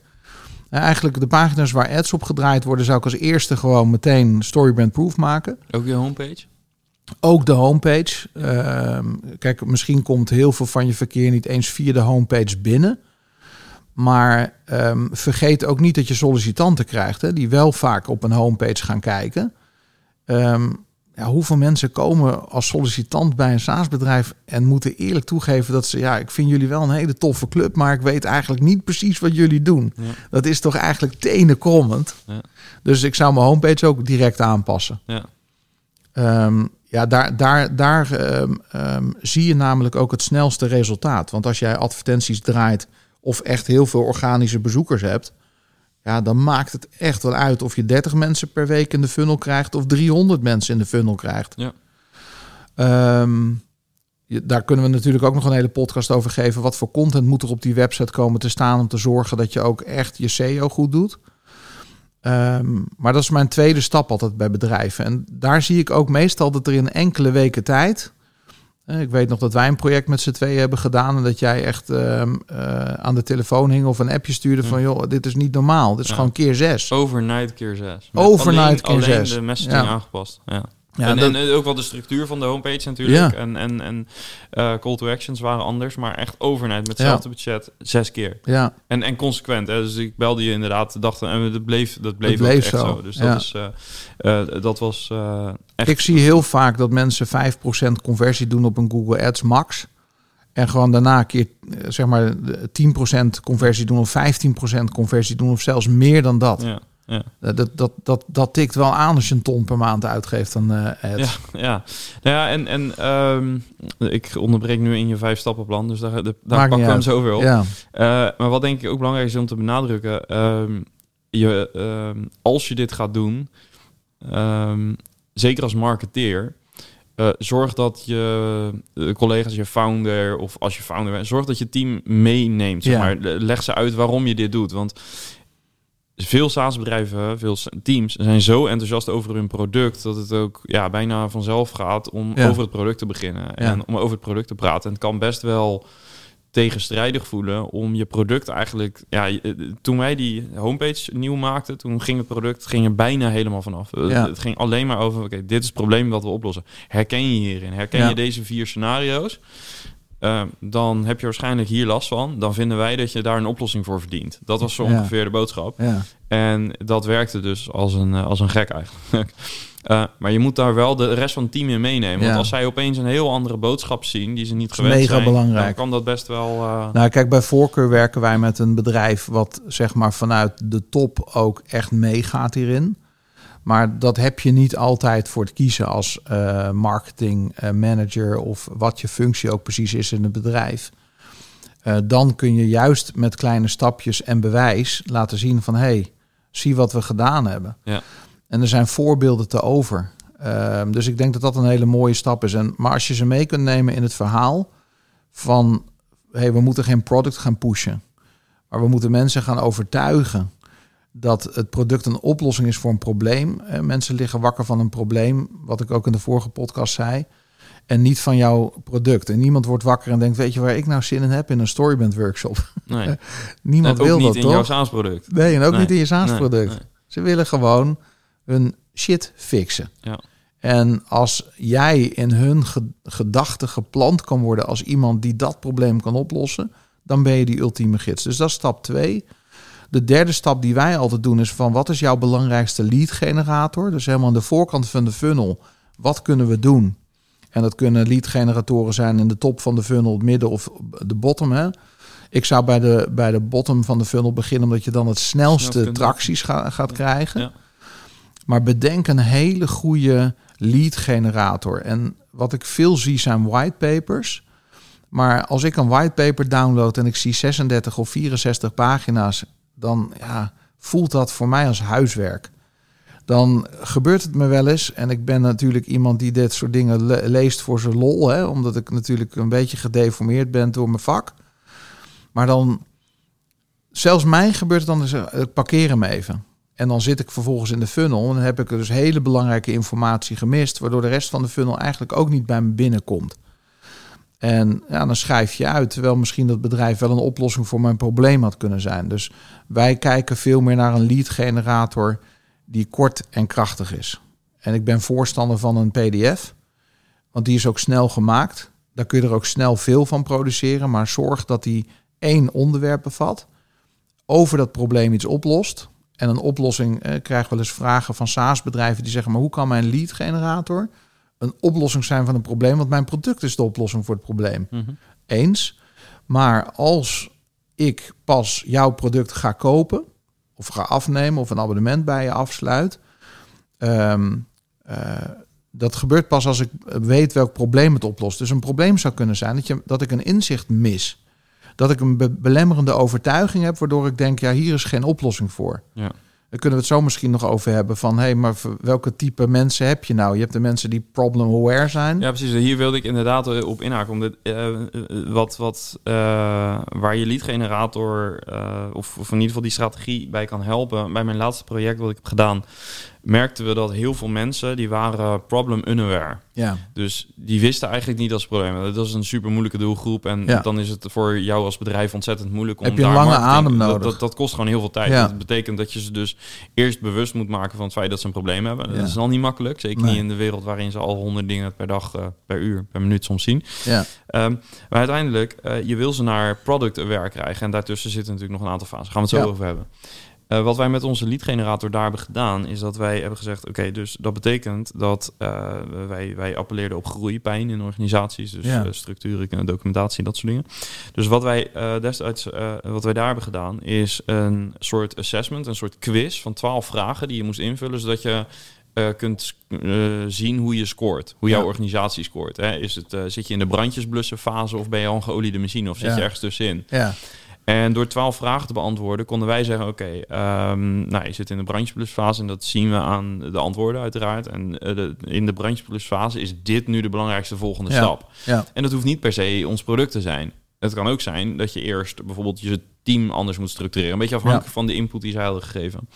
Uh, eigenlijk de pagina's waar ads op gedraaid worden, zou ik als eerste gewoon meteen storybrand proof maken. Ook je homepage? Ook de homepage. Ehm, kijk, misschien komt heel veel van je verkeer niet eens via de homepage binnen. Maar um, vergeet ook niet dat je sollicitanten krijgt, hè, die wel vaak op een homepage gaan kijken. Um, ja, hoeveel mensen komen als sollicitant bij een SaaS-bedrijf en moeten eerlijk toegeven dat ze, ja, ik vind jullie wel een hele toffe club, maar ik weet eigenlijk niet precies wat jullie doen. Ja. Dat is toch eigenlijk tenenkrommend. Ja. Dus ik zou mijn homepage ook direct aanpassen. Ja, um, ja daar, daar, daar um, um, zie je namelijk ook het snelste resultaat. Want als jij advertenties draait of echt heel veel organische bezoekers hebt, ja, dan maakt het echt wel uit of je 30 mensen per week in de funnel krijgt of 300 mensen in de funnel krijgt. Ja. Um, daar kunnen we natuurlijk ook nog een hele podcast over geven. Wat voor content moet er op die website komen te staan om te zorgen dat je ook echt je SEO goed doet. Um, maar dat is mijn tweede stap altijd bij bedrijven. En daar zie ik ook meestal dat er in enkele weken tijd ik weet nog dat wij een project met z'n tweeën hebben gedaan en dat jij echt uh, uh, aan de telefoon hing of een appje stuurde van joh, dit is niet normaal. Dit is ja. gewoon keer zes. Overnight keer zes. Met Overnight alleen, keer alleen zes. de messaging ja. aangepast. Ja. Ja, en, dat- en ook wel de structuur van de homepage natuurlijk. Ja. En, en, en eh, call to actions waren anders. Maar echt overnight met hetzelfde budget zes keer. Ja, En, en consequent. Hè? Dus ik belde je inderdaad. Dacht, en dat bleef, dat bleef, bleef ook echt zo, zo. Dus ja. dat, is, eh, eh, dat was eh, echt... ik zie heel vaak dat mensen 5% conversie doen op een Google Ads Max. En gewoon daarna een keer eh, zeg maar 10% conversie doen of 15% conversie doen of zelfs meer dan dat. Ja, ja. Eh, Dat, dat, dat, dat tikt wel aan als je een ton per maand uitgeeft aan ads. Ja, ja. Nou ja, en, en ehm, ik onderbreek nu in je vijf stappenplan, dus daar, daar pakken we hem zo weer op. Ja, Eh, maar wat denk ik ook belangrijk is om te benadrukken, ehm, je, ehm, als je dit gaat doen, zeker als marketeer, zorg dat je collega's, je founder of als je founder bent, zorg dat je team meeneemt. Zeg Ja. maar. Leg ze uit waarom je dit doet, want veel SaaS-bedrijven, veel teams zijn zo enthousiast over hun product dat het ook ja, bijna vanzelf gaat om Ja. over het product te beginnen en om over het product te praten. En het kan best wel tegenstrijdig voelen om je product eigenlijk. Ja, eh, toen wij die homepage nieuw maakten, toen ging het product ging er bijna helemaal vanaf. Ja. Het ging alleen maar over: oké, dit is het probleem wat we oplossen. Herken je hierin? Herken Ja. je deze vier scenario's? Eh, dan heb je waarschijnlijk hier last van. Dan vinden wij dat je daar een oplossing voor verdient. Dat was zo Ja. ongeveer de boodschap. ja. En dat werkte dus als een, eh, als een gek eigenlijk. Eh, maar je moet daar wel de rest van het team in meenemen. Want als zij opeens een heel andere boodschap zien... die ze niet gewend mega zijn... belangrijk. dan kan dat best wel... Nou, kijk, bij voorkeur werken wij met een bedrijf wat zeg maar vanuit de top ook echt meegaat hierin. Maar dat heb je niet altijd voor het kiezen als eh, marketing eh, manager of wat je functie ook precies is in het bedrijf. Eh, dan kun je juist met kleine stapjes en bewijs laten zien van hé, hey, zie wat we gedaan hebben. Ja. En er zijn voorbeelden te over. Ehm, dus ik denk dat dat een hele mooie stap is. En, maar als je ze mee kunt nemen in het verhaal van hey, we moeten geen product gaan pushen. Maar we moeten mensen gaan overtuigen dat het product een oplossing is voor een probleem. Mensen liggen wakker van een probleem, wat ik ook in de vorige podcast zei. En niet van jouw product. En niemand wordt wakker en denkt, weet je waar ik nou zin in heb? In een storyband workshop. nee. Niemand ook wil niet dat, in toch? jouw SaaS-product. Nee, en ook Nee. niet in je SaaS-product. Nee, nee. Ze willen gewoon hun shit fixen. Ja. En als jij in hun ge- gedachten geplant kan worden als iemand die dat probleem kan oplossen, dan ben je die ultieme gids. Dus dat is stap twee. De derde stap die wij altijd doen is van wat is jouw belangrijkste lead generator? Dus helemaal aan de voorkant van de funnel. Wat kunnen we doen? En dat kunnen lead generatoren zijn in de top van de funnel, het midden of de bottom. Hè? Ik zou bij de, bij de bottom van de funnel beginnen, omdat je dan het snelste Snel tracties ga- gaat krijgen. Ja. Maar bedenk een hele goede lead generator. En wat ik veel zie zijn whitepapers. Maar als ik een whitepaper download en ik zie 36 of 64 pagina's, dan ja, voelt dat voor mij als huiswerk. Dan gebeurt het me wel eens. En ik ben natuurlijk iemand die dit soort dingen leest voor zijn lol. Hè, omdat ik natuurlijk een beetje gedeformeerd ben door mijn vak. Maar dan, zelfs mij gebeurt het dan, eh, ik parkeer hem even. En dan zit ik vervolgens in de funnel en dan heb ik dus hele belangrijke informatie gemist, waardoor de rest van de funnel eigenlijk ook niet bij me binnenkomt. En ja, dan schrijf je uit, terwijl misschien dat bedrijf wel een oplossing voor mijn probleem had kunnen zijn. Dus wij kijken veel meer naar een lead generator die kort en krachtig is. En ik ben voorstander van een PDF, want die is ook snel gemaakt. Daar kun je er ook snel veel van produceren, maar zorg dat die één onderwerp bevat, over dat probleem iets oplost. En een oplossing eh, krijg wel eens vragen van SaaS-bedrijven die zeggen: maar hoe kan mijn lead generator een oplossing zijn van een probleem? Want mijn product is de oplossing voor het probleem. Mhm. Eens. Maar als ik pas jouw product ga kopen of ga afnemen of een abonnement bij je afsluit, um, dat gebeurt pas als ik weet welk probleem het oplost. Dus een probleem zou kunnen zijn dat, je, dat ik een inzicht mis dat ik een belemmerende overtuiging heb, waardoor ik denk, ja, hier is geen oplossing voor. Ja. Daar kunnen we het zo misschien nog over hebben van, hé, hey, maar welke type mensen heb je nou? Je hebt de mensen die problem aware zijn. Ja, precies. Hier wilde ik inderdaad eh, op inhaken. Om dit, uh, wat, wat, uh, waar je lead generator, of, of in ieder geval die strategie bij kan helpen. Bij mijn laatste project wat ik heb gedaan, merkten we dat heel veel mensen die waren problem unaware. Ja. Dus die wisten eigenlijk niet dat ze problemen. Dat is een super moeilijke doelgroep en ja. dan is het voor jou als bedrijf ontzettend moeilijk om Heb je daar lange adem nodig. Dat, dat, kost gewoon heel veel tijd. Ja. Dat betekent dat je ze dus eerst bewust moet maken van het feit dat ze een probleem hebben. Dat is al niet makkelijk, zeker niet in de wereld waarin ze al honderd dingen per dag, uh, per uur, per minuut soms zien. Ja. Um, maar uiteindelijk, uh, je wil ze naar product aware krijgen en daartussen zitten natuurlijk nog een aantal fasen. Gaan we het zo over hebben. Uh, wat wij met onze lead generator daar hebben gedaan, is dat wij hebben gezegd: oké, dus dat betekent dat uh, wij, wij appelleerden op groeipijn in organisaties, dus ja. uh, structuren, documentatie, dat soort dingen. Dus wat wij destijds, wat wij daar hebben gedaan, is een soort assessment, een soort quiz van twaalf vragen die je moest invullen, zodat je kunt zien hoe je scoort, hoe jouw organisatie scoort. Hè? Is het, zit je in de brandjesblussen fase of ben je al een geoliede machine of zit je ergens tussenin? Ja. En door twaalf vragen te beantwoorden, konden wij zeggen: Oké, ehm, nou, je zit in de brandjesplusfase en dat zien we aan de antwoorden, uiteraard. En uh, in de brandjesplusfase is dit nu de belangrijkste volgende stap. Ja. En dat hoeft niet per se ons product te zijn. Het kan ook zijn dat je eerst bijvoorbeeld je team anders moet structureren. Een beetje afhankelijk van de input die zij hadden gegeven.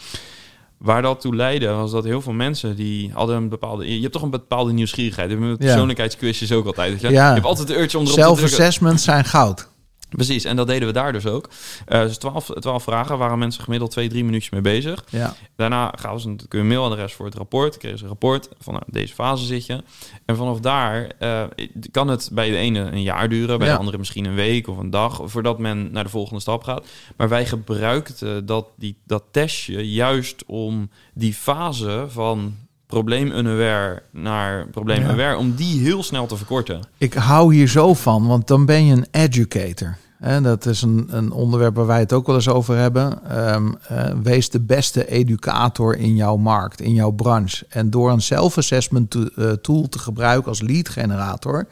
Waar dat toe leidde, was dat heel veel mensen die hadden een bepaalde... Je hebt toch een bepaalde nieuwsgierigheid. Je hebt met persoonlijkheidsquizjes ook altijd. Je? je hebt altijd de urge om erop Self-assessments zijn goud. Precies, en dat deden we daar dus ook. Uh, dus 12, 12 vragen waren mensen gemiddeld twee, drie minuutjes mee bezig. Ja. Daarna gaven ze natuurlijk een mailadres voor het rapport. Kregen ze een rapport van nou, deze fase zit je. En vanaf daar uh, kan het bij de ene een jaar duren, bij de andere misschien een week of een dag, voordat men naar de volgende stap gaat. Maar wij gebruikten dat, die, dat testje juist om die fase van probleem unaware naar probleem ja. aware, om die heel snel te verkorten. Ik hou hier zo van, want dan ben je een educator. En dat is een, een onderwerp waar wij het ook wel eens over hebben. Um, uh, wees de beste educator in jouw markt, in jouw branche. En door een self-assessment to, uh, tool te gebruiken als lead generator,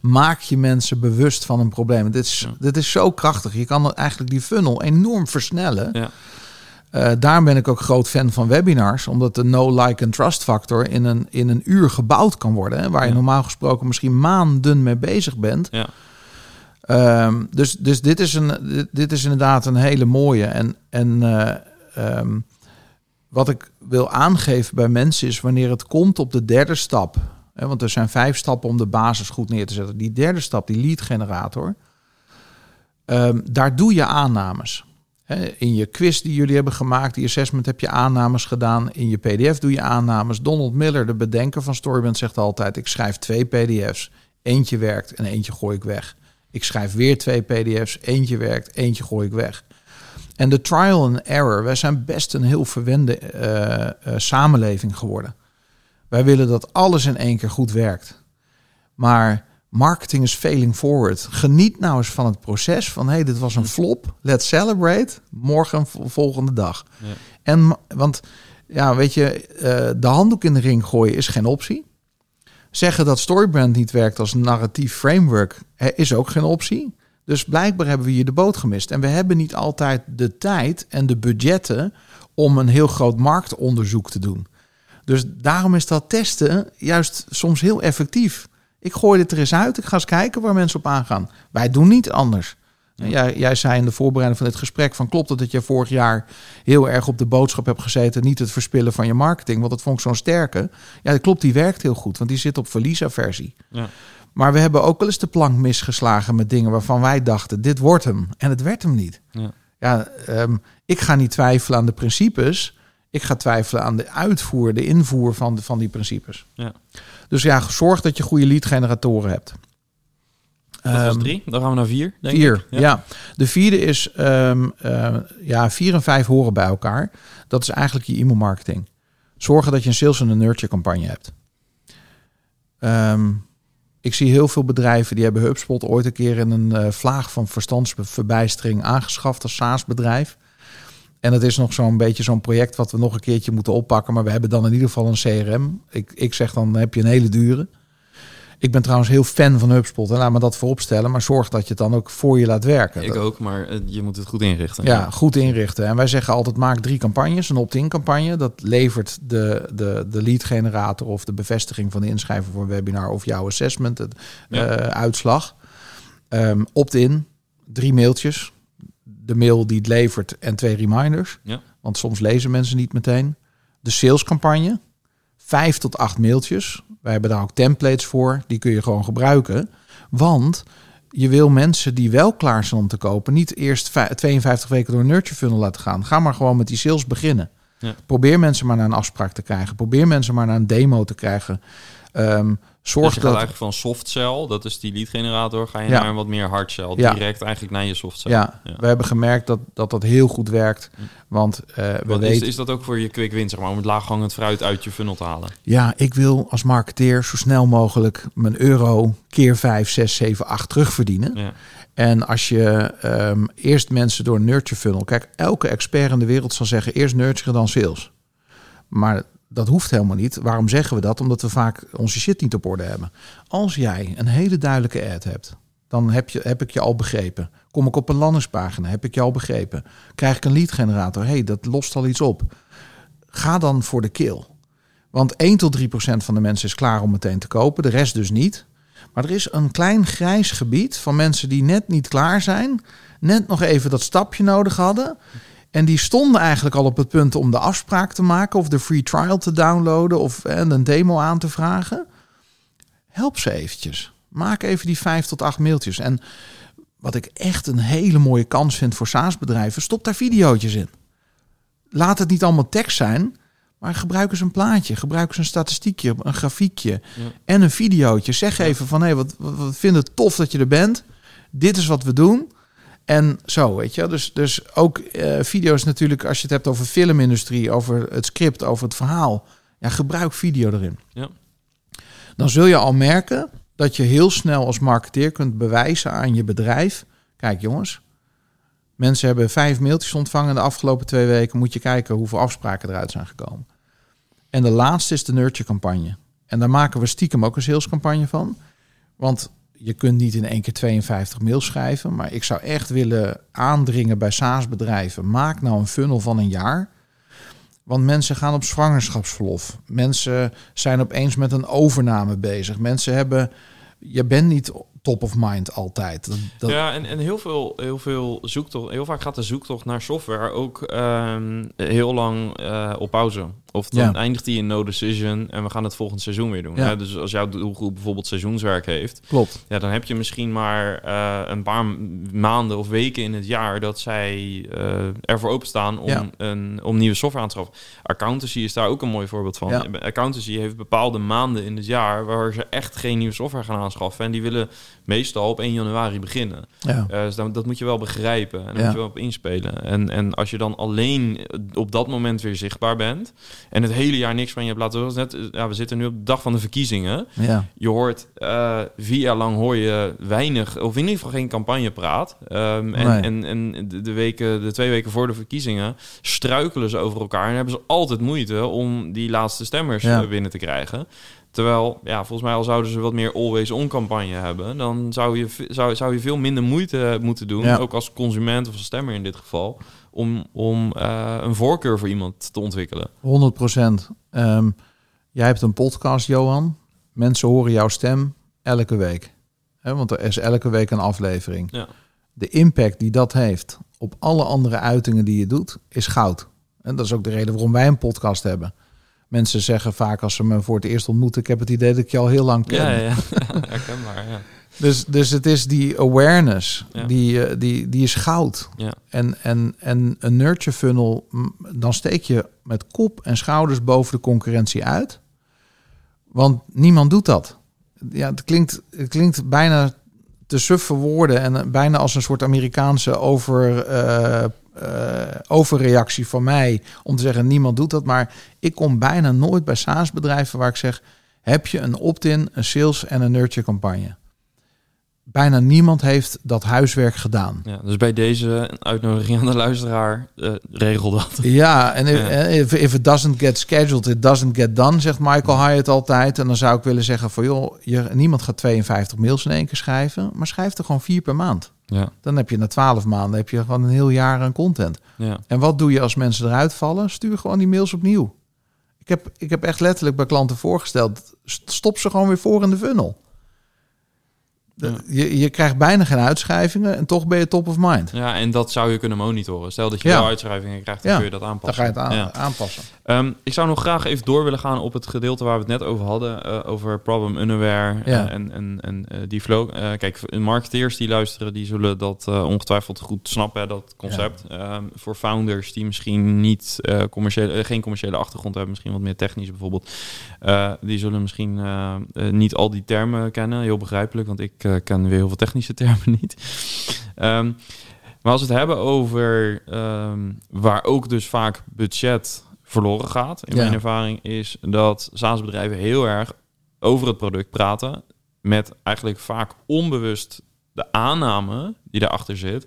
maak je mensen bewust van een probleem. Dit is, ja. dit is zo krachtig. Je kan eigenlijk die funnel enorm versnellen. Ja. Uh, daarom ben ik ook groot fan van webinars, omdat de no, like en trust factor in een, in een uur gebouwd kan worden. Hè, waar je normaal gesproken misschien maanden mee bezig bent. Ja. Um, dus dus dit, is een, dit, dit, is inderdaad een hele mooie. En, en uh, um, wat ik wil aangeven bij mensen is wanneer het komt op de derde stap. Hè, want er zijn vijf stappen om de basis goed neer te zetten. Die derde stap, die lead generator. Um, daar doe je aannames. In je quiz die jullie hebben gemaakt, die assessment, heb je aannames gedaan. In je PDF doe je aannames. Donald Miller, de bedenker van Storyband, zegt altijd: Ik schrijf twee PDF's. Eentje werkt en eentje gooi ik weg. Ik schrijf weer twee PDF's. Eentje werkt, eentje gooi ik weg. En de trial and error, wij zijn best een heel verwende uh, uh, samenleving geworden. Wij willen dat alles in één keer goed werkt. Maar Marketing is failing forward. Geniet nou eens van het proces van hey, dit was een flop. Let's celebrate. Morgen volgende dag. Ja. En want ja, weet je, uh, de handdoek in de ring gooien is geen optie. Zeggen dat Storybrand niet werkt als narratief framework is ook geen optie. Dus blijkbaar hebben we hier de boot gemist. En we hebben niet altijd de tijd en de budgetten om een heel groot marktonderzoek te doen. Dus daarom is dat testen juist soms heel effectief. Ik gooi dit er eens uit, ik ga eens kijken waar mensen op aangaan. Wij doen niet anders. Jij, jij zei in de voorbereiding van dit gesprek van klopt het dat je vorig jaar heel erg op de boodschap hebt gezeten, niet het verspillen van je marketing, want dat vond ik zo'n sterke. Ja, dat klopt, die werkt heel goed, want die zit op verliesaversie. Ja. Maar we hebben ook wel eens de plank misgeslagen met dingen waarvan wij dachten, dit wordt hem. En het werd hem niet. Ja, ja ehm, ik ga niet twijfelen aan de principes. Ik ga twijfelen aan de uitvoer, de invoer van, de, van die principes. Ja. Dus ja, zorg dat je goede lead generatoren hebt. Dat was ehm, drie. Dan gaan we naar vier. Denk vier, ik. Ja. De vierde is, ehm, eh, ja, vier en vijf horen bij elkaar. Dat is eigenlijk je e-mailmarketing. Zorgen dat je een sales en een nurture campagne hebt. Um, ik zie heel veel bedrijven die hebben HubSpot ooit een keer in een uh, vlaag van verstandsverbijstering aangeschaft als SaaS-bedrijf. En het is nog zo'n beetje zo'n project wat we nog een keertje moeten oppakken. Maar we hebben dan in ieder geval een CRM. Ik, ik zeg dan heb je een hele dure. Ik ben trouwens heel fan van HubSpot. En laat me dat vooropstellen. Maar zorg dat je het dan ook voor je laat werken. Ik ook, maar eh, je moet het goed inrichten. Ja, goed inrichten. En wij zeggen altijd maak drie campagnes. Een opt-in campagne. Dat levert de, de, de lead generator of de bevestiging van de inschrijving voor een webinar of jouw assessment het, eh, uitslag. Um, opt-in, drie mailtjes. De mail die het levert en twee reminders. Ja. Want soms lezen mensen niet meteen. De salescampagne, vijf tot acht mailtjes wij hebben daar ook templates voor, die kun je gewoon gebruiken. Want je wil mensen die wel klaar zijn om te kopen, niet eerst 52 weken door een nurture funnel laten gaan. Ga maar gewoon met die sales beginnen. Ja. Probeer mensen maar naar een afspraak te krijgen. Probeer mensen maar naar een demo te krijgen. Um, Zorg dus je dat... eigenlijk van soft cell, dat is die lead generator, ga je naar een wat meer hard cell, direct eigenlijk naar je soft cell. Ja, we hebben gemerkt dat, dat dat heel goed werkt, hm. want uh, we weten... Is, is dat ook voor je quick win, zeg maar, om het laaghangend fruit uit je funnel te halen? Ja, ik wil als marketeer zo snel mogelijk mijn euro keer 5, 6, 7, 8 terugverdienen. Ja. En als je um, eerst mensen door een nurture funnel... Kijk, elke expert in de wereld zal zeggen eerst nurture dan sales. Maar dat hoeft helemaal niet. Waarom zeggen we dat? Omdat we vaak onze shit niet op orde hebben. Als jij een hele duidelijke ad hebt, dan heb, je, heb ik je al begrepen. Kom ik op een landingspagina, heb ik je al begrepen. Krijg ik een lead generator, hey, dat lost al iets op. Ga dan voor de kill. Want 1 tot 3 procent van de mensen is klaar om meteen te kopen, de rest dus niet. Maar er is een klein grijs gebied van mensen die net niet klaar zijn, net nog even dat stapje nodig hadden. En die stonden eigenlijk al op het punt om de afspraak te maken of de free trial te downloaden of en een demo aan te vragen. Help ze eventjes. Maak even die vijf tot acht mailtjes. En wat ik echt een hele mooie kans vind voor SaaS-bedrijven, stop daar videootjes in. Laat het niet allemaal tekst zijn, maar gebruik eens een plaatje, gebruik eens een statistiekje, een grafiekje en een videootje. Zeg even van hé, hey, wat, wat, wat vinden het tof dat je er bent. Dit is wat we doen. En zo, weet je. Dus, dus ook uh, video's natuurlijk, als je het hebt over filmindustrie, over het script, over het verhaal. Ja, gebruik video erin. Ja. Dan zul je al merken dat je heel snel als marketeer kunt bewijzen aan je bedrijf. Kijk jongens, mensen hebben vijf mailtjes ontvangen de afgelopen twee weken. Moet je kijken hoeveel afspraken eruit zijn gekomen. En de laatste is de nurture campagne. En daar maken we stiekem ook een salescampagne van. Want je kunt niet in één keer 52 mails schrijven, maar ik zou echt willen aandringen bij SaaS-bedrijven. Maak nou een funnel van een jaar. Want mensen gaan op zwangerschapsverlof. Mensen zijn opeens met een overname bezig. Mensen hebben. Je bent niet top of mind altijd. Dat, Ja, en, en heel veel, heel veel zoektocht, heel vaak gaat de zoektocht naar software ook ehm, heel lang uh, op pauze. Of dan eindigt die in no decision en we gaan het volgend seizoen weer doen. Ja. Dus als jouw doelgroep bijvoorbeeld seizoenswerk heeft, klopt. Ja, dan heb je misschien maar uh, een paar maanden of weken in het jaar dat zij uh, ervoor openstaan om, ja. een, om nieuwe software aan te schaffen. Accountancy is daar ook een mooi voorbeeld van. Accountancy heeft bepaalde maanden in het jaar waar ze echt geen nieuwe software gaan aanschaffen en die willen meestal op 1 januari beginnen. Ja. Uh, dus dat moet je wel begrijpen en daar moet je wel op inspelen. En, en als je dan alleen op dat moment weer zichtbaar bent en het hele jaar niks van je hebt laten horen. Net, ja, we zitten nu op de dag van de verkiezingen. Ja. Je hoort uh, vier jaar lang hoor je weinig, of in ieder geval geen campagnepraat. Um, en, en, en de, weken, de twee weken voor de verkiezingen struikelen ze over elkaar en hebben ze altijd moeite om die laatste stemmers ja. binnen te krijgen. Terwijl, ja, volgens mij al zouden ze wat meer always-on campagne hebben, dan zou je, zou, zou je veel minder moeite moeten doen, Ja. ook als consument of als stemmer in dit geval, om, om eh, een voorkeur voor iemand te ontwikkelen. 100 procent. Ehm, jij hebt een podcast, Johan. Mensen horen jouw stem elke week. Hè, want er is elke week een aflevering. Ja. De impact die dat heeft op alle andere uitingen die je doet, is goud. En dat is ook de reden waarom wij een podcast hebben. Mensen zeggen vaak als ze me voor het eerst ontmoeten... ik heb het idee dat ik je al heel lang ken. Ja, ja, ja. herkenbaar, ja. Dus, dus het is die awareness, Ja. die, eh, die, die is goud. Ja. En, en, en een nurture funnel, dan steek je met kop en schouders boven de concurrentie uit. Want niemand doet dat. Ja, het klinkt, het klinkt bijna te suffe woorden en eh, bijna als een soort Amerikaanse over, eh, overreactie van mij om te zeggen niemand doet dat. Maar ik kom bijna nooit bij SaaS-bedrijven waar ik zeg: heb je een opt-in, een sales en een nurture campagne? Bijna niemand heeft dat huiswerk gedaan. Ja, dus bij deze uitnodiging aan de luisteraar, eh, regel dat. Ja, en eh, if, if it doesn't get scheduled, it doesn't get done, zegt Michael Hyatt altijd. En dan zou ik willen zeggen van joh, je, niemand gaat 52 mails in één keer schrijven, maar schrijf er gewoon vier per maand. Ja, Dan heb je na 12 maanden heb je gewoon een heel jaar aan content. ja. En wat doe je als mensen eruit vallen? Stuur gewoon die mails opnieuw. Ik heb, ik heb echt letterlijk bij klanten voorgesteld, st- stop ze gewoon weer voor in de funnel. Ja. je, je krijgt bijna geen uitschrijvingen en toch ben je top of mind. ja, en dat zou je kunnen monitoren. Stel dat je Ja. wel uitschrijvingen krijgt, dan Ja. kun je dat Dan aanpassen. ga je het aan, aanpassen. Ehm, ik zou nog graag even door willen gaan op het gedeelte waar we het net over hadden. eh, over problem unaware eh, en, en, en eh, die flow. Kijk, marketeers die luisteren, die zullen dat ongetwijfeld goed snappen, dat concept. Ehm, voor founders die misschien niet commerciële, geen commerciële achtergrond hebben, misschien wat meer technisch bijvoorbeeld. die zullen misschien niet al die termen kennen. Heel begrijpelijk, want ik eh, ken weer heel veel technische termen niet. Ehm, maar als we het hebben over ehm, waar ook dus vaak budget verloren gaat, in Ja. mijn ervaring, is dat SaaS-bedrijven heel erg over het product praten. Met eigenlijk vaak onbewust de aanname die daarachter zit.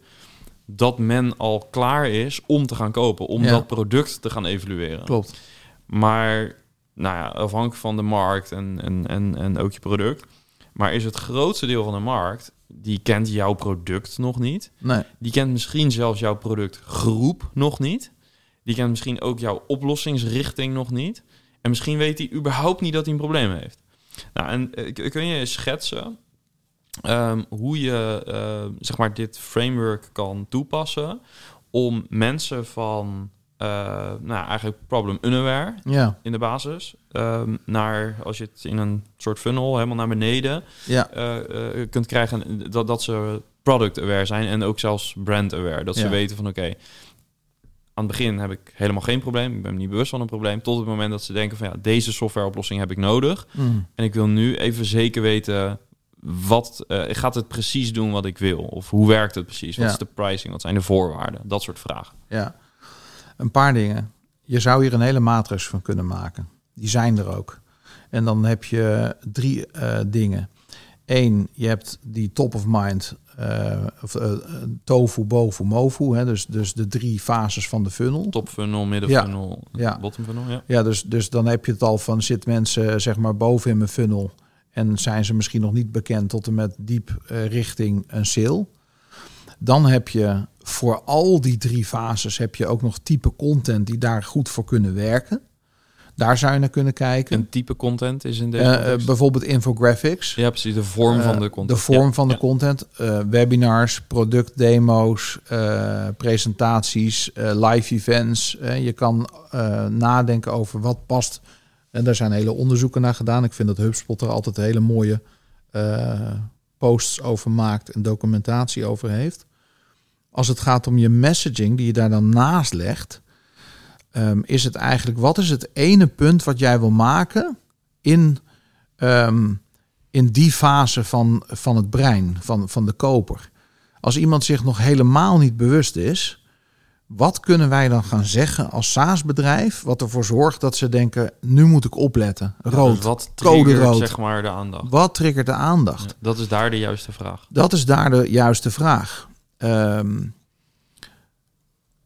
Dat men al klaar is om te gaan kopen, om Ja. dat product te gaan evalueren. Klopt. Maar nou ja, afhankelijk van de markt en, en, en, en ook je product. Maar is het grootste deel van de markt, die kent jouw product nog niet. Nee. Die kent misschien zelfs jouw productgroep nog niet. Die kent misschien ook jouw oplossingsrichting nog niet. En misschien weet hij überhaupt niet dat hij een probleem heeft. Nou, en eh, kun je schetsen ehm, hoe je eh, zeg maar dit framework kan toepassen om mensen van nou, eigenlijk problem unaware Ja, in de basis ehm, naar als je het in een soort funnel helemaal naar beneden ja, eh, eh, kunt krijgen dat, dat ze product aware zijn en ook zelfs brand aware. Dat ze Ja. weten van oké, aan het begin heb ik helemaal geen probleem. Ik ben me niet bewust van een probleem. Tot het moment dat ze denken van ja, deze softwareoplossing heb ik nodig. Mm. En ik wil nu even zeker weten wat eh, gaat het precies doen wat ik wil? Of hoe werkt het precies? Wat Ja. is de pricing? Wat zijn de voorwaarden? Dat soort vragen. ja. Een paar dingen. Je zou hier een hele matrix van kunnen maken. Die zijn er ook. En dan heb je drie eh, dingen. Eén, je hebt die top of mind, eh, of eh, tofu, bofu, mofu. Hè, dus, dus de drie fases van de funnel. Top funnel, midden Ja. funnel, Ja. bottom funnel. Ja. Ja, dus, dus dan heb je het al van zit mensen zeg maar boven in mijn funnel en zijn ze misschien nog niet bekend tot en met diep richting een sale. Dan heb je voor al die drie fases heb je ook nog type content die daar goed voor kunnen werken. Daar zou je naar kunnen kijken. Een type content is in deze Eh, eh, bijvoorbeeld infographics. Ja, precies. De vorm van de Eh, content. De vorm Ja, van de ja. content. webinars, productdemo's, presentaties, live events. Je kan nadenken over wat past. En daar zijn hele onderzoeken naar gedaan. Ik vind dat HubSpot er altijd hele mooie posts over maakt en documentatie over heeft. Als het gaat om je messaging die je daar dan naast legt, ehm, is het eigenlijk wat is het ene punt wat jij wil maken in ehm, in die fase van, van het brein, van, van de koper. Als iemand zich nog helemaal niet bewust is, wat kunnen wij dan gaan zeggen als SaaS-bedrijf, wat ervoor zorgt dat ze denken, nu moet ik opletten, rood, Dus wat code triggert, rood. zeg maar de aandacht? wat triggert de aandacht? Ja, dat is daar de juiste vraag. Dat is daar de juiste vraag. Ehm,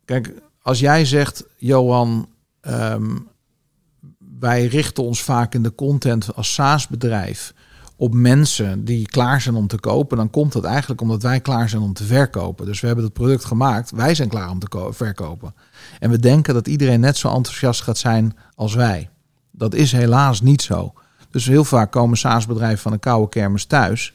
kijk, als jij zegt, Johan, ehm, wij richten ons vaak in de content als SaaS-bedrijf op mensen die klaar zijn om te kopen, dan komt dat eigenlijk omdat wij klaar zijn om te verkopen. Dus we hebben het product gemaakt, wij zijn klaar om te verkopen. En we denken dat iedereen net zo enthousiast gaat zijn als wij. Dat is helaas niet zo. Dus heel vaak komen SaaS-bedrijven van een koude kermis thuis.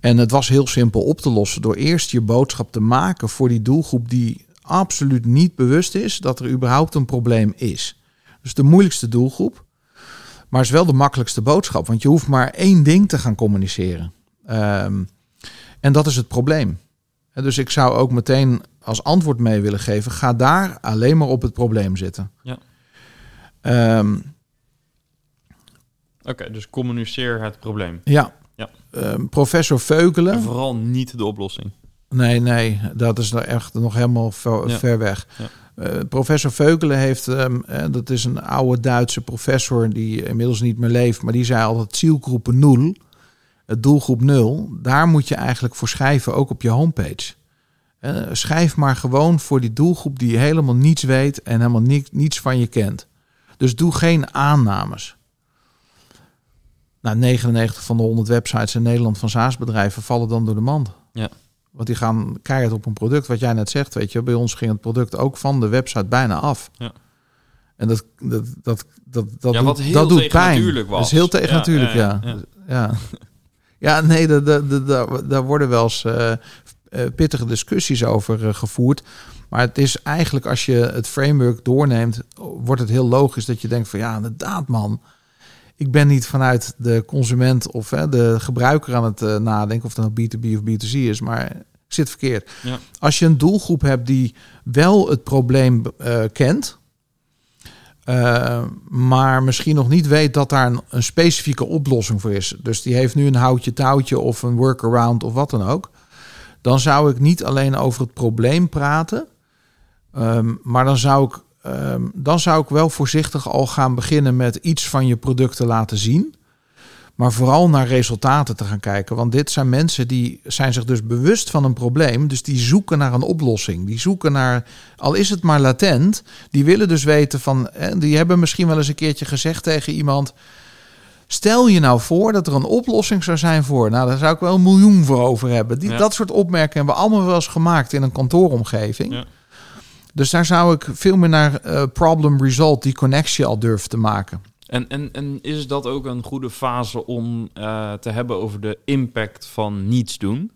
En het was heel simpel op te lossen door eerst je boodschap te maken voor die doelgroep die absoluut niet bewust is dat er überhaupt een probleem is. Dus de moeilijkste doelgroep. Maar is wel de makkelijkste boodschap, want je hoeft maar één ding te gaan communiceren. Ehm, en dat is het probleem. Dus ik zou ook meteen als antwoord mee willen geven: ga daar alleen maar op het probleem zitten. Ja. Ehm, Oké, dus communiceer het probleem. Ja. Ja. Ehm, professor Veukelen. En vooral niet de oplossing. Nee, nee, dat is er echt nog helemaal ver, Ja. ver weg. Ja. Eh, professor Veukelen heeft, ehm, eh, dat is een oude Duitse professor die inmiddels niet meer leeft, maar die zei altijd zielgroep nul, het doelgroep nul, daar moet je eigenlijk voor schrijven, ook op je homepage. Eh, schrijf maar gewoon voor die doelgroep die helemaal niets weet en helemaal ni- niets van je kent. Dus doe geen aannames. Nou, 99 van de 100 websites in Nederland van SaaS-bedrijven vallen dan door de mand. Ja. Want die gaan keihard op een product. Wat jij net zegt, weet je, bij ons ging het product ook van de website bijna af. Ja. En dat, dat, dat, dat, dat, Ja, doet, wat heel dat doet pijn. was. Dat is heel tegen Ja, natuurlijk, ja, ja. ja. Ja, ja. nee, daar, daar, daar- daar, daar worden wel eens eh, eh, pittige discussies over eh, gevoerd. Maar het is eigenlijk, als je het framework doorneemt, wordt het heel logisch dat je denkt van ja, inderdaad man. Ik ben niet vanuit de consument of hè, de gebruiker aan het eh, nadenken of dat nou B2B of B2C is, maar ik zit verkeerd. Ja. Als je een doelgroep hebt die wel het probleem eh, kent, eh, maar misschien nog niet weet dat daar een, een specifieke oplossing voor is. Dus die heeft nu een houtje touwtje of een workaround of wat dan ook. Dan zou ik niet alleen over het probleem praten, ehm, maar dan zou ik ehm, dan zou ik wel voorzichtig al gaan beginnen met iets van je product te laten zien. Maar vooral naar resultaten te gaan kijken. Want dit zijn mensen die zijn zich dus bewust van een probleem. Dus die zoeken naar een oplossing. Die zoeken naar, al is het maar latent. Die willen dus weten van. Die hebben misschien wel eens een keertje gezegd tegen iemand. Stel je nou voor dat er een oplossing zou zijn voor. Nou, daar zou ik wel een miljoen voor over hebben. Die, Ja. Dat soort opmerkingen hebben we allemaal wel eens gemaakt in een kantooromgeving. Ja. Dus daar zou ik veel meer naar eh, problem result, die connectie al durven te maken. En, en, en is dat ook een goede fase om eh, te hebben over de impact van niets doen?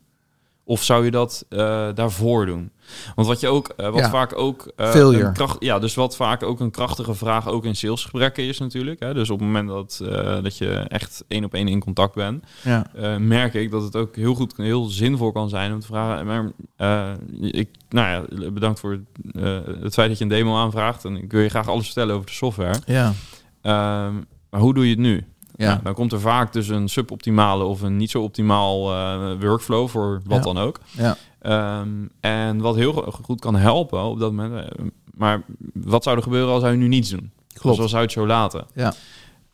Of zou je dat eh, daarvoor doen? Want wat je ook, eh, wat Ja. vaak ook. Failure. een kracht, ja, dus wat vaak ook een krachtige vraag ook in salesgesprekken is natuurlijk. Hè? Dus op het moment dat, dat je echt één op één in contact bent, Ja. merk ik dat het ook heel goed, heel zinvol kan zijn om te vragen. Maar ik, nou ja, bedankt voor het feit dat je een demo aanvraagt. En ik wil je graag alles vertellen over de software. Ja. Ehm, maar hoe doe je het nu? Ja. Nou, dan komt er vaak dus een suboptimale of een niet zo optimaal eh, workflow voor wat Ja. dan ook. Ja. Ehm, en wat heel go- goed kan helpen op dat moment. eh, Maar wat zou er gebeuren als je nu niets doen? Klopt. Zoals je het zo laten? Ja.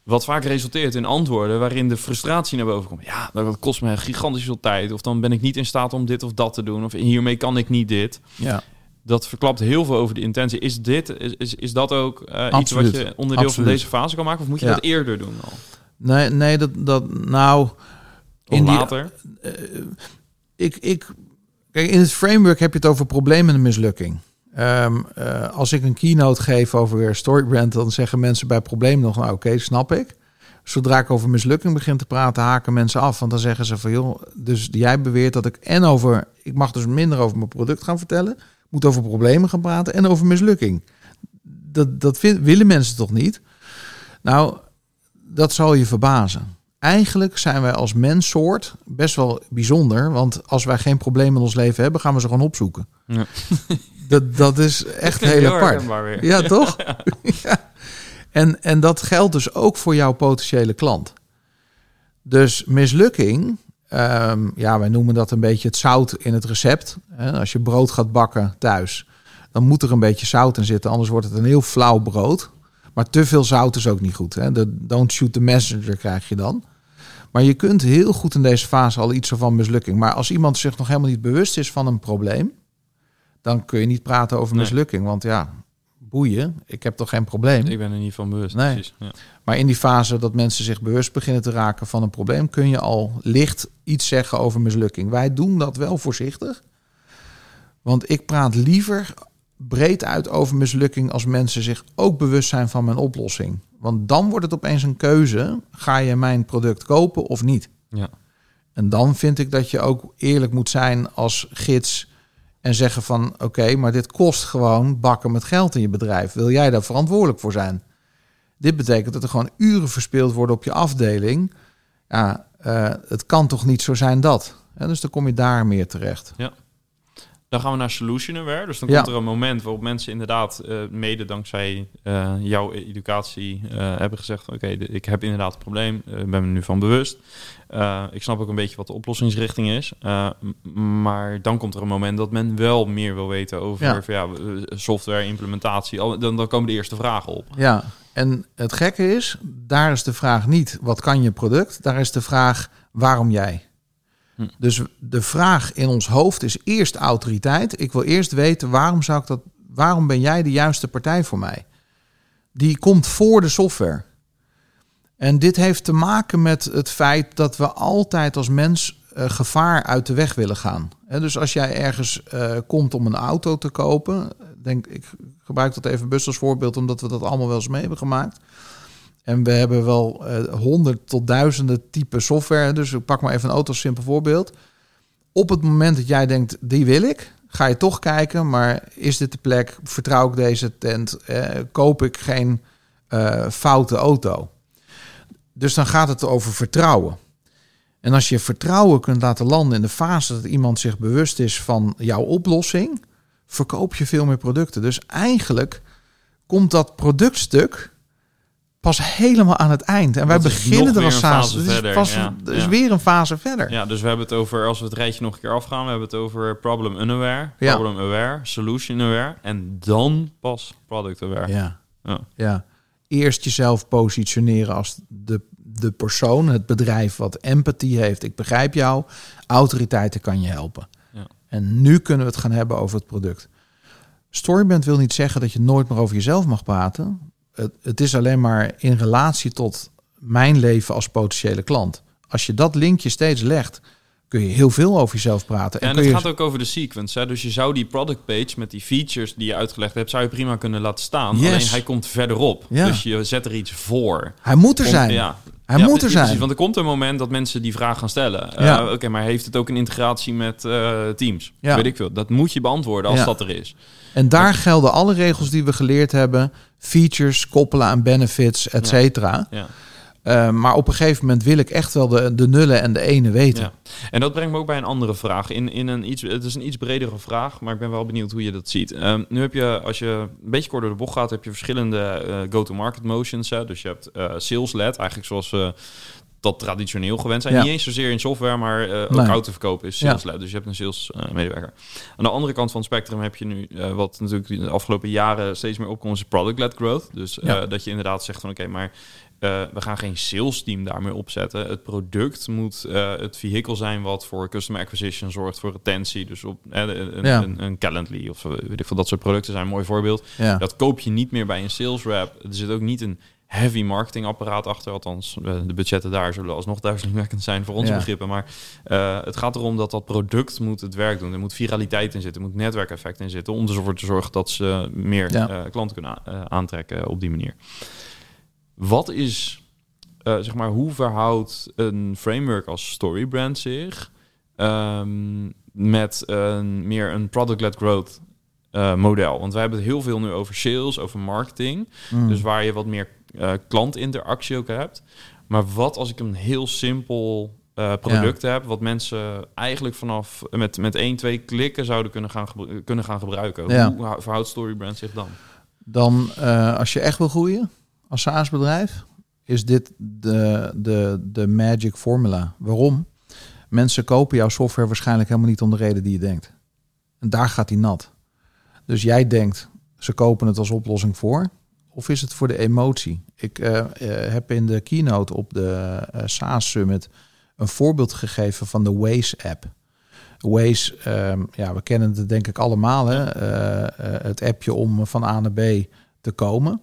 Wat vaak resulteert in antwoorden waarin de frustratie naar boven komt. Ja, dat kost me gigantisch veel tijd. Of dan ben ik niet in staat om dit of dat te doen. Of hiermee kan ik niet dit. Ja. Dat verklapt heel veel over de intentie. Is dit, is, is, is dat ook eh, iets wat je onderdeel Absoluut. van deze fase kan maken? Of moet je Ja. dat eerder doen al? Nee, nee dat, dat nou. Of In die- later? ik, ik, kijk, in het framework heb je het over problemen en mislukking. Ehm, eh, als ik een keynote geef over storybrand, dan zeggen mensen bij problemen nog, nou oké, snap ik. Zodra ik over mislukking begin te praten, haken mensen af. Want dan zeggen ze van, joh, dus jij beweert dat ik en over, ik mag dus minder over mijn product gaan vertellen, moet over problemen gaan praten en over mislukking. Dat, dat vind- willen mensen toch niet? Nou, dat zal je verbazen. Eigenlijk zijn wij als menssoort best wel bijzonder. Want als wij geen problemen in ons leven hebben, gaan we ze gewoon opzoeken. Ja. Dat, dat is echt heel apart. herkenbaar weer. Ja, toch? ja. En, en dat geldt dus ook voor jouw potentiële klant. Dus mislukking, ehm, ja, wij noemen dat een beetje het zout in het recept. Als je brood gaat bakken thuis, dan moet er een beetje zout in zitten, anders wordt het een heel flauw brood. Maar te veel zout is ook niet goed. Hè? De don't shoot the messenger krijg je dan. Maar je kunt heel goed in deze fase al iets van mislukking. Maar als iemand zich nog helemaal niet bewust is van een probleem, dan kun je niet praten over Nee. mislukking. Want ja, boeien, ik heb toch geen probleem. Ik ben er niet van bewust. Nee. Precies. Ja. Maar in die fase dat mensen zich bewust beginnen te raken van een probleem, kun je al licht iets zeggen over mislukking. Wij doen dat wel voorzichtig. Want ik praat liever breed uit over mislukking als mensen zich ook bewust zijn van mijn oplossing. Want dan wordt het opeens een keuze: ga je mijn product kopen of niet? Ja. En dan vind ik dat je ook eerlijk moet zijn als gids en zeggen van oké, maar dit kost gewoon bakken met geld in je bedrijf. Wil jij daar verantwoordelijk voor zijn? Dit betekent dat er gewoon uren verspeeld worden op je afdeling. Ja, eh, het kan toch niet zo zijn dat. Ja, dus dan kom je daar meer terecht. Dan gaan we naar Solutionware. Dus dan Ja. komt er een moment waarop mensen inderdaad, eh, mede dankzij eh, jouw educatie, eh, hebben gezegd: Oké, ik heb inderdaad een probleem, ik ben me nu van bewust. Ik snap ook een beetje wat de oplossingsrichting is. Maar dan komt er een moment dat men wel meer wil weten over Ja. van, ja, software, implementatie. Al- Dan, dan komen de eerste vragen op. Ja, en het gekke is, daar is de vraag niet wat kan je product, daar is de vraag waarom jij. Hm. Dus de vraag in ons hoofd is eerst autoriteit. Ik wil eerst weten waarom zou ik dat, waarom ben jij de juiste partij voor mij? Die komt voor de software. En dit heeft te maken met het feit dat we altijd als mens eh, gevaar uit de weg willen gaan. Dus als jij ergens eh, komt om een auto te kopen, denk ik gebruik dat even best als voorbeeld, omdat we dat allemaal wel eens mee hebben gemaakt. En we hebben wel eh, honderd tot duizenden type software. Dus ik pak maar even een auto als simpel voorbeeld. Op het moment dat jij denkt, die wil ik, ga je toch kijken, maar is dit de plek? Vertrouw ik deze tent? Eh, koop ik geen eh, foute auto? Dus dan gaat het over vertrouwen. En als je vertrouwen kunt laten landen in de fase dat iemand zich bewust is van jouw oplossing, verkoop je veel meer producten. Dus eigenlijk komt dat productstuk pas helemaal aan het eind. En wij Dat beginnen er Het is, verder, pas, ja. is Ja. weer een fase verder. Ja, dus we hebben het over, als we het rijtje nog een keer afgaan, we hebben het over problem unaware, Ja. problem aware, solution aware en dan pas product aware. Ja. Ja. ja. Eerst jezelf positioneren als de, de persoon, het bedrijf wat empathie heeft. Ik begrijp jou. Autoriteiten kan je helpen. Ja. En nu kunnen we het gaan hebben over het product. Storyband wil niet zeggen dat je nooit meer over jezelf mag praten. Het, het is alleen maar in relatie tot mijn leven als potentiële klant. Als je dat linkje steeds legt, kun je heel veel over jezelf praten. En kun het je... gaat ook over de sequence. Hè? Dus je zou die product page met die features die je uitgelegd hebt, zou je prima kunnen laten staan. Yes. Alleen hij komt verderop. Ja. Dus je zet er iets voor. Hij moet er Om- zijn. Ja. Hij Ja, moet er precies, zijn. Want er komt een moment dat mensen die vraag gaan stellen. Eh, Ja. Oké, maar heeft het ook een integratie met eh, Teams? Ja. Weet ik veel. Dat moet je beantwoorden als Ja. dat er is. En daar gelden alle regels die we geleerd hebben. Features koppelen aan benefits, et cetera. Ja. Eh, maar op een gegeven moment wil ik echt wel de, de nullen en de ene weten. Ja. En dat brengt me ook bij een andere vraag. In, in een iets, het is een iets bredere vraag, maar ik ben wel benieuwd hoe je dat ziet. Ehm, nu heb je, als je een beetje kort door de bocht gaat, heb je verschillende eh, go-to-market motions. Hè? Dus je hebt eh sales-led, eigenlijk zoals dat traditioneel gewend zijn. Ja. Niet eens zozeer in software, maar eh ook Nee. autoverkoop is sales-led. Dus je hebt een sales-medewerker. Aan de andere kant van het spectrum heb je nu, eh, wat natuurlijk de afgelopen jaren steeds meer opkomt, is product-led growth. Dus eh, Ja. dat je inderdaad zegt van oké, maar eh, we gaan geen sales team daarmee opzetten. Het product moet eh, het vehikel zijn wat voor customer acquisition zorgt, voor retentie. Dus op eh, een, Ja. een, een Calendly of eh, weet ik veel, dat soort producten zijn een mooi voorbeeld. Ja. Dat koop je niet meer bij een sales rep. Er zit ook niet een heavy marketingapparaat achter. Althans, eh, de budgetten daar zullen alsnog duizelingwekkend zijn voor onze Ja. begrippen. Maar eh, het gaat erom dat dat product moet het werk doen. Er moet viraliteit in zitten, er moet netwerkeffect in zitten... om ervoor te zorgen dat ze meer Ja. eh, klanten kunnen aantrekken op die manier. Wat is, zeg maar, hoe verhoudt een framework als Storybrand zich ehm, met een, meer een product-led growth model? Want wij hebben het heel veel nu over sales, over marketing. Mm. Dus waar je wat meer eh, klantinteractie ook hebt. Maar wat als ik een heel simpel eh, product heb, wat mensen eigenlijk vanaf met, met één, twee klikken zouden kunnen gaan, kunnen gaan gebruiken? Ja. Hoe verhoudt Storybrand zich dan? Dan, eh, als je echt wil groeien als SaaS-bedrijf, is dit de, de, de magic formula. Waarom? Mensen kopen jouw software waarschijnlijk helemaal niet om de reden die je denkt. En daar gaat die nat. Dus jij denkt, ze kopen het als oplossing voor. Of is het voor de emotie? Ik eh, eh, heb in de keynote op de eh, SaaS Summit een voorbeeld gegeven van de Waze-app. Waze, ehm, ja, we kennen het denk ik allemaal, hè? Het appje om van A naar B te komen.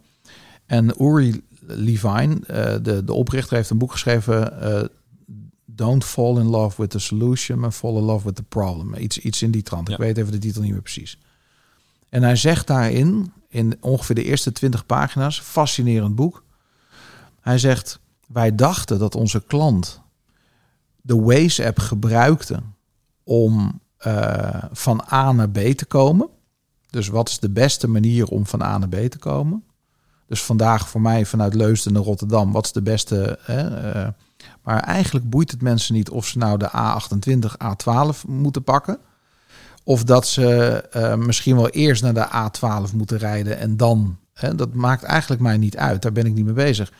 En Uri Levine, de, de oprichter, heeft een boek geschreven. Don't fall in love with the solution, but fall in love with the problem. Iets, iets in die trant. Ik weet even de titel niet meer precies. En hij zegt daarin, in ongeveer de eerste 20 pagina's, fascinerend boek. Hij zegt: Wij dachten dat onze klant de Waze-app gebruikte om eh, van A naar B te komen. Dus wat is de beste manier om van A naar B te komen? Dus vandaag voor mij vanuit Leusden naar Rotterdam, wat is de beste? Hè? eh, maar eigenlijk boeit het mensen niet of ze nou de A28, A12 moeten pakken. Of dat ze eh, misschien wel eerst naar de A12 moeten rijden en dan. Hè, dat maakt eigenlijk mij niet uit. Daar ben ik niet mee bezig.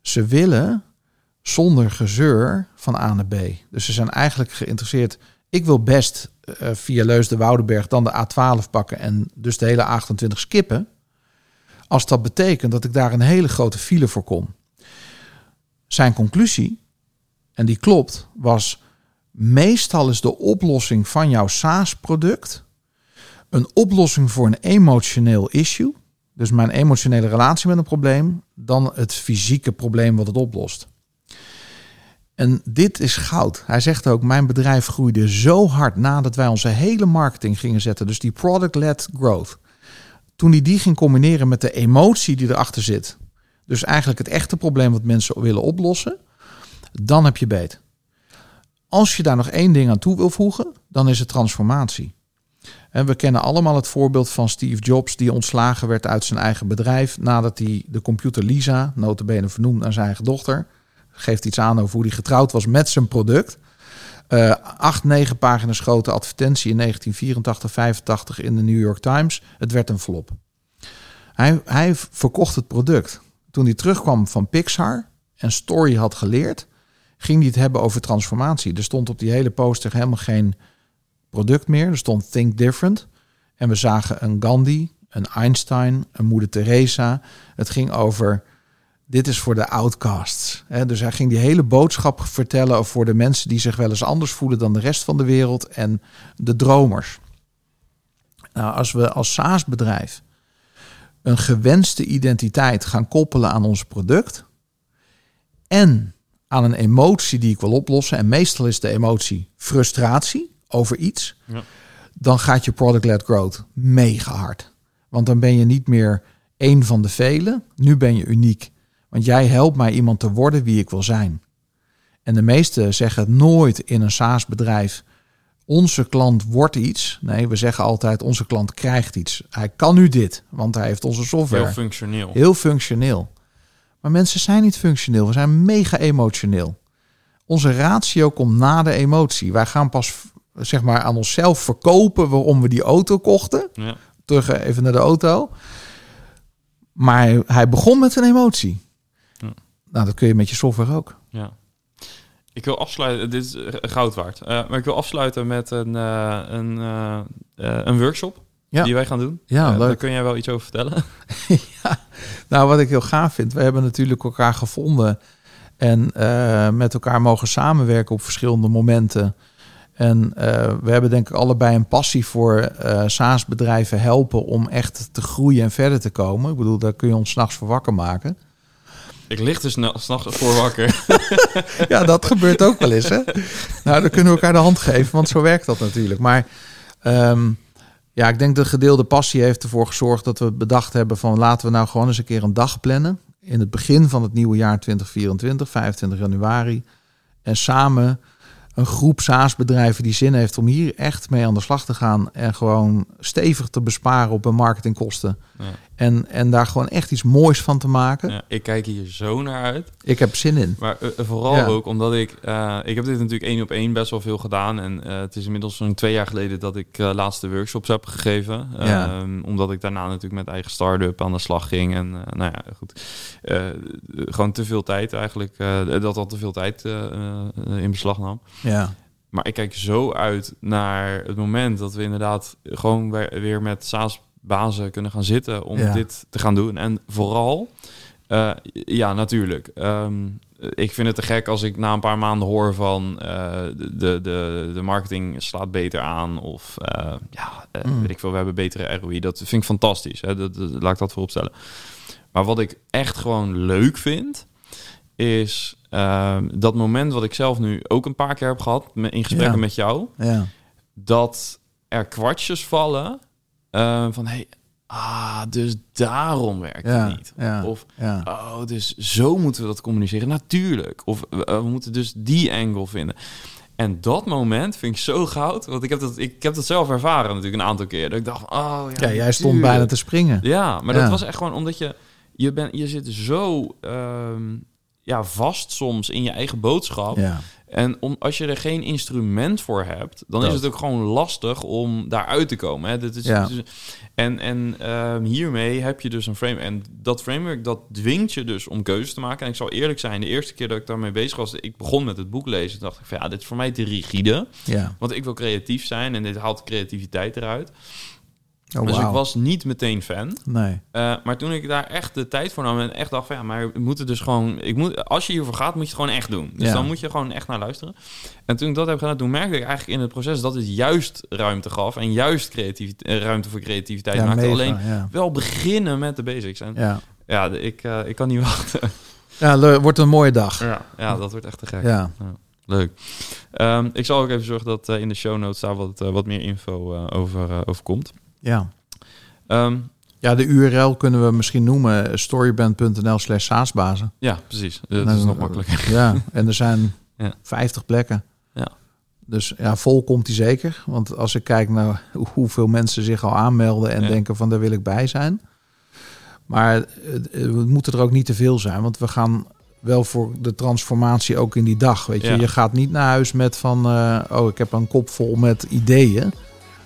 Ze willen zonder gezeur van A naar B. Dus ze zijn eigenlijk geïnteresseerd. Ik wil best eh, via Leusden-Woudenberg dan de A12 pakken en dus de hele A28 skippen. Als dat betekent dat ik daar een hele grote file voor kom. Zijn conclusie, en die klopt, was meestal is de oplossing van jouw SaaS-product een oplossing voor een emotioneel issue. Dus mijn emotionele relatie met een probleem, dan het fysieke probleem wat het oplost. En dit is goud. Hij zegt ook, mijn bedrijf groeide zo hard nadat wij onze hele marketing gingen zetten. Dus die product-led growth. Toen hij die ging combineren met de emotie die erachter zit. Dus eigenlijk het echte probleem wat mensen willen oplossen. Dan heb je beet. Als je daar nog één ding aan toe wil voegen, dan is het transformatie. En we kennen allemaal het voorbeeld van Steve Jobs die ontslagen werd uit zijn eigen bedrijf nadat hij de computer Lisa, notabene vernoemd naar zijn eigen dochter, geeft iets aan over hoe hij getrouwd was met zijn product. Eh, acht, negen pagina's grote advertentie in 1984, 85 in de New York Times. Het werd een flop. Hij, hij verkocht het product. Toen hij terugkwam van Pixar en Story had geleerd, ging hij het hebben over transformatie. Er stond op die hele poster helemaal geen product meer. Er stond Think Different. En we zagen een Gandhi, een Einstein, een moeder Teresa. Het ging over dit is voor de outcasts. Dus hij ging die hele boodschap vertellen voor de mensen die zich wel eens anders voelen dan de rest van de wereld en de dromers. Nou, als we als SaaS-bedrijf een gewenste identiteit gaan koppelen aan ons product en aan een emotie die ik wil oplossen, en meestal is de emotie frustratie over iets, Ja. dan gaat je product-led growth mega hard. Want dan ben je niet meer één van de velen, nu ben je uniek. Want jij helpt mij iemand te worden wie ik wil zijn. En de meesten zeggen nooit in een SaaS-bedrijf. Onze klant wordt iets. Nee, we zeggen altijd onze klant krijgt iets. Hij kan nu dit, want hij heeft onze software. Heel functioneel. Heel functioneel. Maar mensen zijn niet functioneel. We zijn mega emotioneel. Onze ratio komt na de emotie. Wij gaan pas zeg maar aan onszelf verkopen waarom we die auto kochten. Ja. Terug eh, even naar de auto. Maar hij, begon met een emotie. Ja. Nou, dat kun je met je software ook. Ja. Ik wil afsluiten, dit is eh, goud waard. Eh, maar ik wil afsluiten met een, een, een workshop Ja. die wij gaan doen. Ja, leuk. Daar kun jij wel iets over vertellen. Nou, wat ik heel gaaf vind, we hebben natuurlijk elkaar gevonden en eh, met elkaar mogen samenwerken op verschillende momenten. En eh, we hebben denk ik allebei een passie voor eh SaaS-bedrijven helpen om echt te groeien en verder te komen. Ik bedoel, daar kun je ons s'nachts voor wakker maken. Ik lig snel- s'nachts voor wakker. Ja, dat gebeurt ook wel eens, hè? Nou, dan kunnen we elkaar de hand geven, want zo werkt dat natuurlijk. Maar ehm, ja, ik denk de gedeelde passie heeft ervoor gezorgd dat we bedacht hebben van laten we nou gewoon eens een keer een dag plannen. In het begin van het nieuwe jaar 2024, 25 januari. En samen een groep SaaS-bedrijven die zin heeft om hier echt mee aan de slag te gaan. En gewoon stevig te besparen op hun marketingkosten. Ja. En, en daar gewoon echt iets moois van te maken. Ja, ik kijk hier zo naar uit. Ik heb zin in. Maar eh, vooral Ja. ook omdat ik... eh, ik heb dit natuurlijk één op één best wel veel gedaan. En eh, het is inmiddels zo'n twee jaar geleden dat ik eh laatste workshops heb gegeven. Ja. Ehm, omdat ik daarna natuurlijk met eigen start-up aan de slag ging. En eh, nou ja, goed. Eh, gewoon te veel tijd eigenlijk. eh, dat al te veel tijd eh, eh, in beslag nam. Ja. Maar ik kijk zo uit naar het moment dat we inderdaad gewoon weer, met SaaS-bazen kunnen gaan zitten om Ja. dit te gaan doen. En vooral Eh, ja, natuurlijk. Ehm, ik vind het te gek als ik na een paar maanden hoor van eh, de, de, de marketing slaat beter aan of eh, ja, Mm. weet ik veel, we hebben betere ROI. Dat vind ik fantastisch. Hè? Dat, dat- laat ik dat vooropstellen. Maar wat ik echt gewoon leuk vind, is ehm, dat moment wat ik zelf nu ook een paar keer heb gehad in gesprekken Ja. met jou, Ja. dat er kwartjes vallen eh, van hey, ah, dus daarom werkt Ja. het niet. Ja. Of ja. Oh, dus zo moeten we dat communiceren. Natuurlijk. Of we, we moeten dus die angle vinden. En dat moment vind ik zo goud. Want ik heb dat, ik heb dat zelf ervaren natuurlijk een aantal keer. Dat ik dacht, oh ja, ja, jij stond bijna te springen. Ja, maar dat was echt gewoon omdat je... Je, bent je zit zo ehm, ja, vast soms in je eigen boodschap. Ja. En om, als je er geen instrument voor hebt, dan Dat. is het ook gewoon lastig om daaruit te komen. Hè? Dat is, Ja. en en ehm, hiermee heb je dus een frame. En dat framework dat dwingt je dus om keuzes te maken. En ik zal eerlijk zijn, de eerste keer dat ik daarmee bezig was, ik begon met het boek lezen, dacht ik van ja, dit is voor mij te rigide. Ja. Want ik wil creatief zijn en dit haalt creativiteit eruit. Oh, dus ik was niet meteen fan. Nee. Uh, maar toen ik daar echt de tijd voor nam en echt dacht van ja, maar we moeten dus gewoon, ik moet, als je hiervoor gaat, moet je het gewoon echt doen. Dus Ja. dan moet je gewoon echt naar luisteren. En toen ik dat heb gedaan, toen merkte ik eigenlijk in het proces dat het juist ruimte gaf en juist creativiteit, eh, ruimte voor creativiteit Ja, maakte. mega, Alleen ja. wel beginnen met de basics. En ja, Ja. ik, eh, ik kan niet wachten. Ja, wordt een mooie dag. ja, ja, dat wordt echt te gek. Ja. Leuk. Ehm, ik zal ook even zorgen dat eh, in de show notes daar wat, eh, wat meer info eh, over, eh, over komt. Ja. Ehm, Ja, de URL kunnen we misschien noemen storyband.nl slash saasbazen. ja, precies. Dat is nog makkelijker. Ja, en er zijn Ja. 50 plekken. Ja. Dus ja, vol komt hij zeker. Want als ik kijk naar hoe- hoeveel mensen zich al aanmelden en Ja. denken van daar wil ik bij zijn. Maar eh, we moeten er ook niet te veel zijn, want we gaan wel voor de transformatie ook in die dag. Weet je, Ja. je gaat niet naar huis met van, eh, oh ik heb een kop vol met ideeën.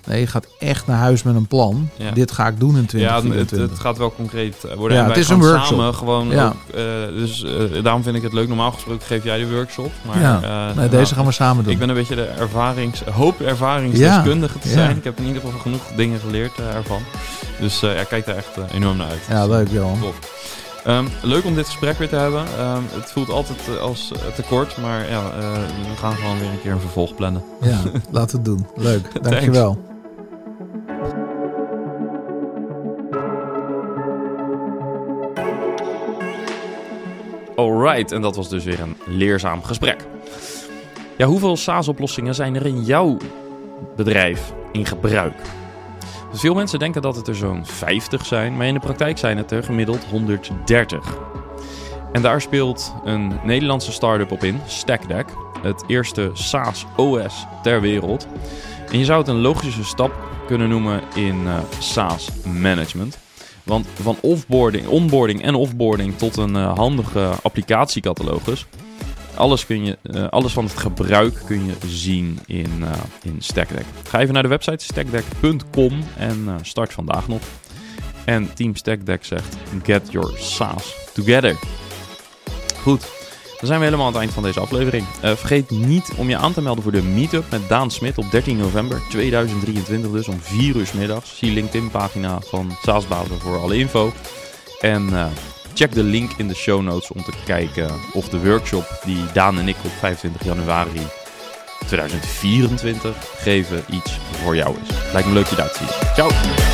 Nee, je gaat echt naar huis met een plan. Ja. Dit ga ik doen in Ja, het, 2024. het gaat wel concreet eh, worden. Ja, en het wij is een workshop. samen gewoon Ja. ook, eh, dus eh, daarom vind ik het leuk. Normaal gesproken geef jij de workshop. Maar, ja, nee, nou, deze gaan we samen doen. Ik ben een beetje de ervarings, hoop ervaringsdeskundige te zijn. Ik heb in ieder geval genoeg dingen geleerd ervan. Dus ja, kijk daar echt enorm naar uit. Ja, leuk Johan. Top. Ehm, leuk om dit gesprek weer te hebben. Ehm, het voelt altijd als eh, te kort, maar ja, we gaan gewoon weer een keer een vervolg plannen. Ja, laten we het doen. Leuk, dankjewel. Alright, en dat was dus weer een leerzaam gesprek. Ja, hoeveel SaaS-oplossingen zijn er in jouw bedrijf in gebruik? Veel mensen denken dat het er zo'n 50 zijn, maar in de praktijk zijn het er gemiddeld 130. En daar speelt een Nederlandse start-up op in, StackDeck, het eerste SaaS OS ter wereld. En je zou het een logische stap kunnen noemen in eh, SaaS management. Want van onboarding en offboarding tot een eh, handige applicatiecatalogus. Alles, kun je, eh, alles van het gebruik kun je zien in, eh, in StackDeck. Ga even naar de website stackdeck.com en start vandaag nog. En Team StackDeck zegt: Get your SaaS together. Goed, dan zijn we helemaal aan het eind van deze aflevering. Eh, vergeet niet om je aan te melden voor de meetup met Daan Smit op 13 november 2023, dus om 4 uur middags. Zie LinkedIn-pagina van SaaSbazen voor alle info. En eh, check de link in de show notes om te kijken of de workshop die Daan en ik op 25 januari 2024 geven iets voor jou is. Lijkt me leuk je daar te zien. Ciao!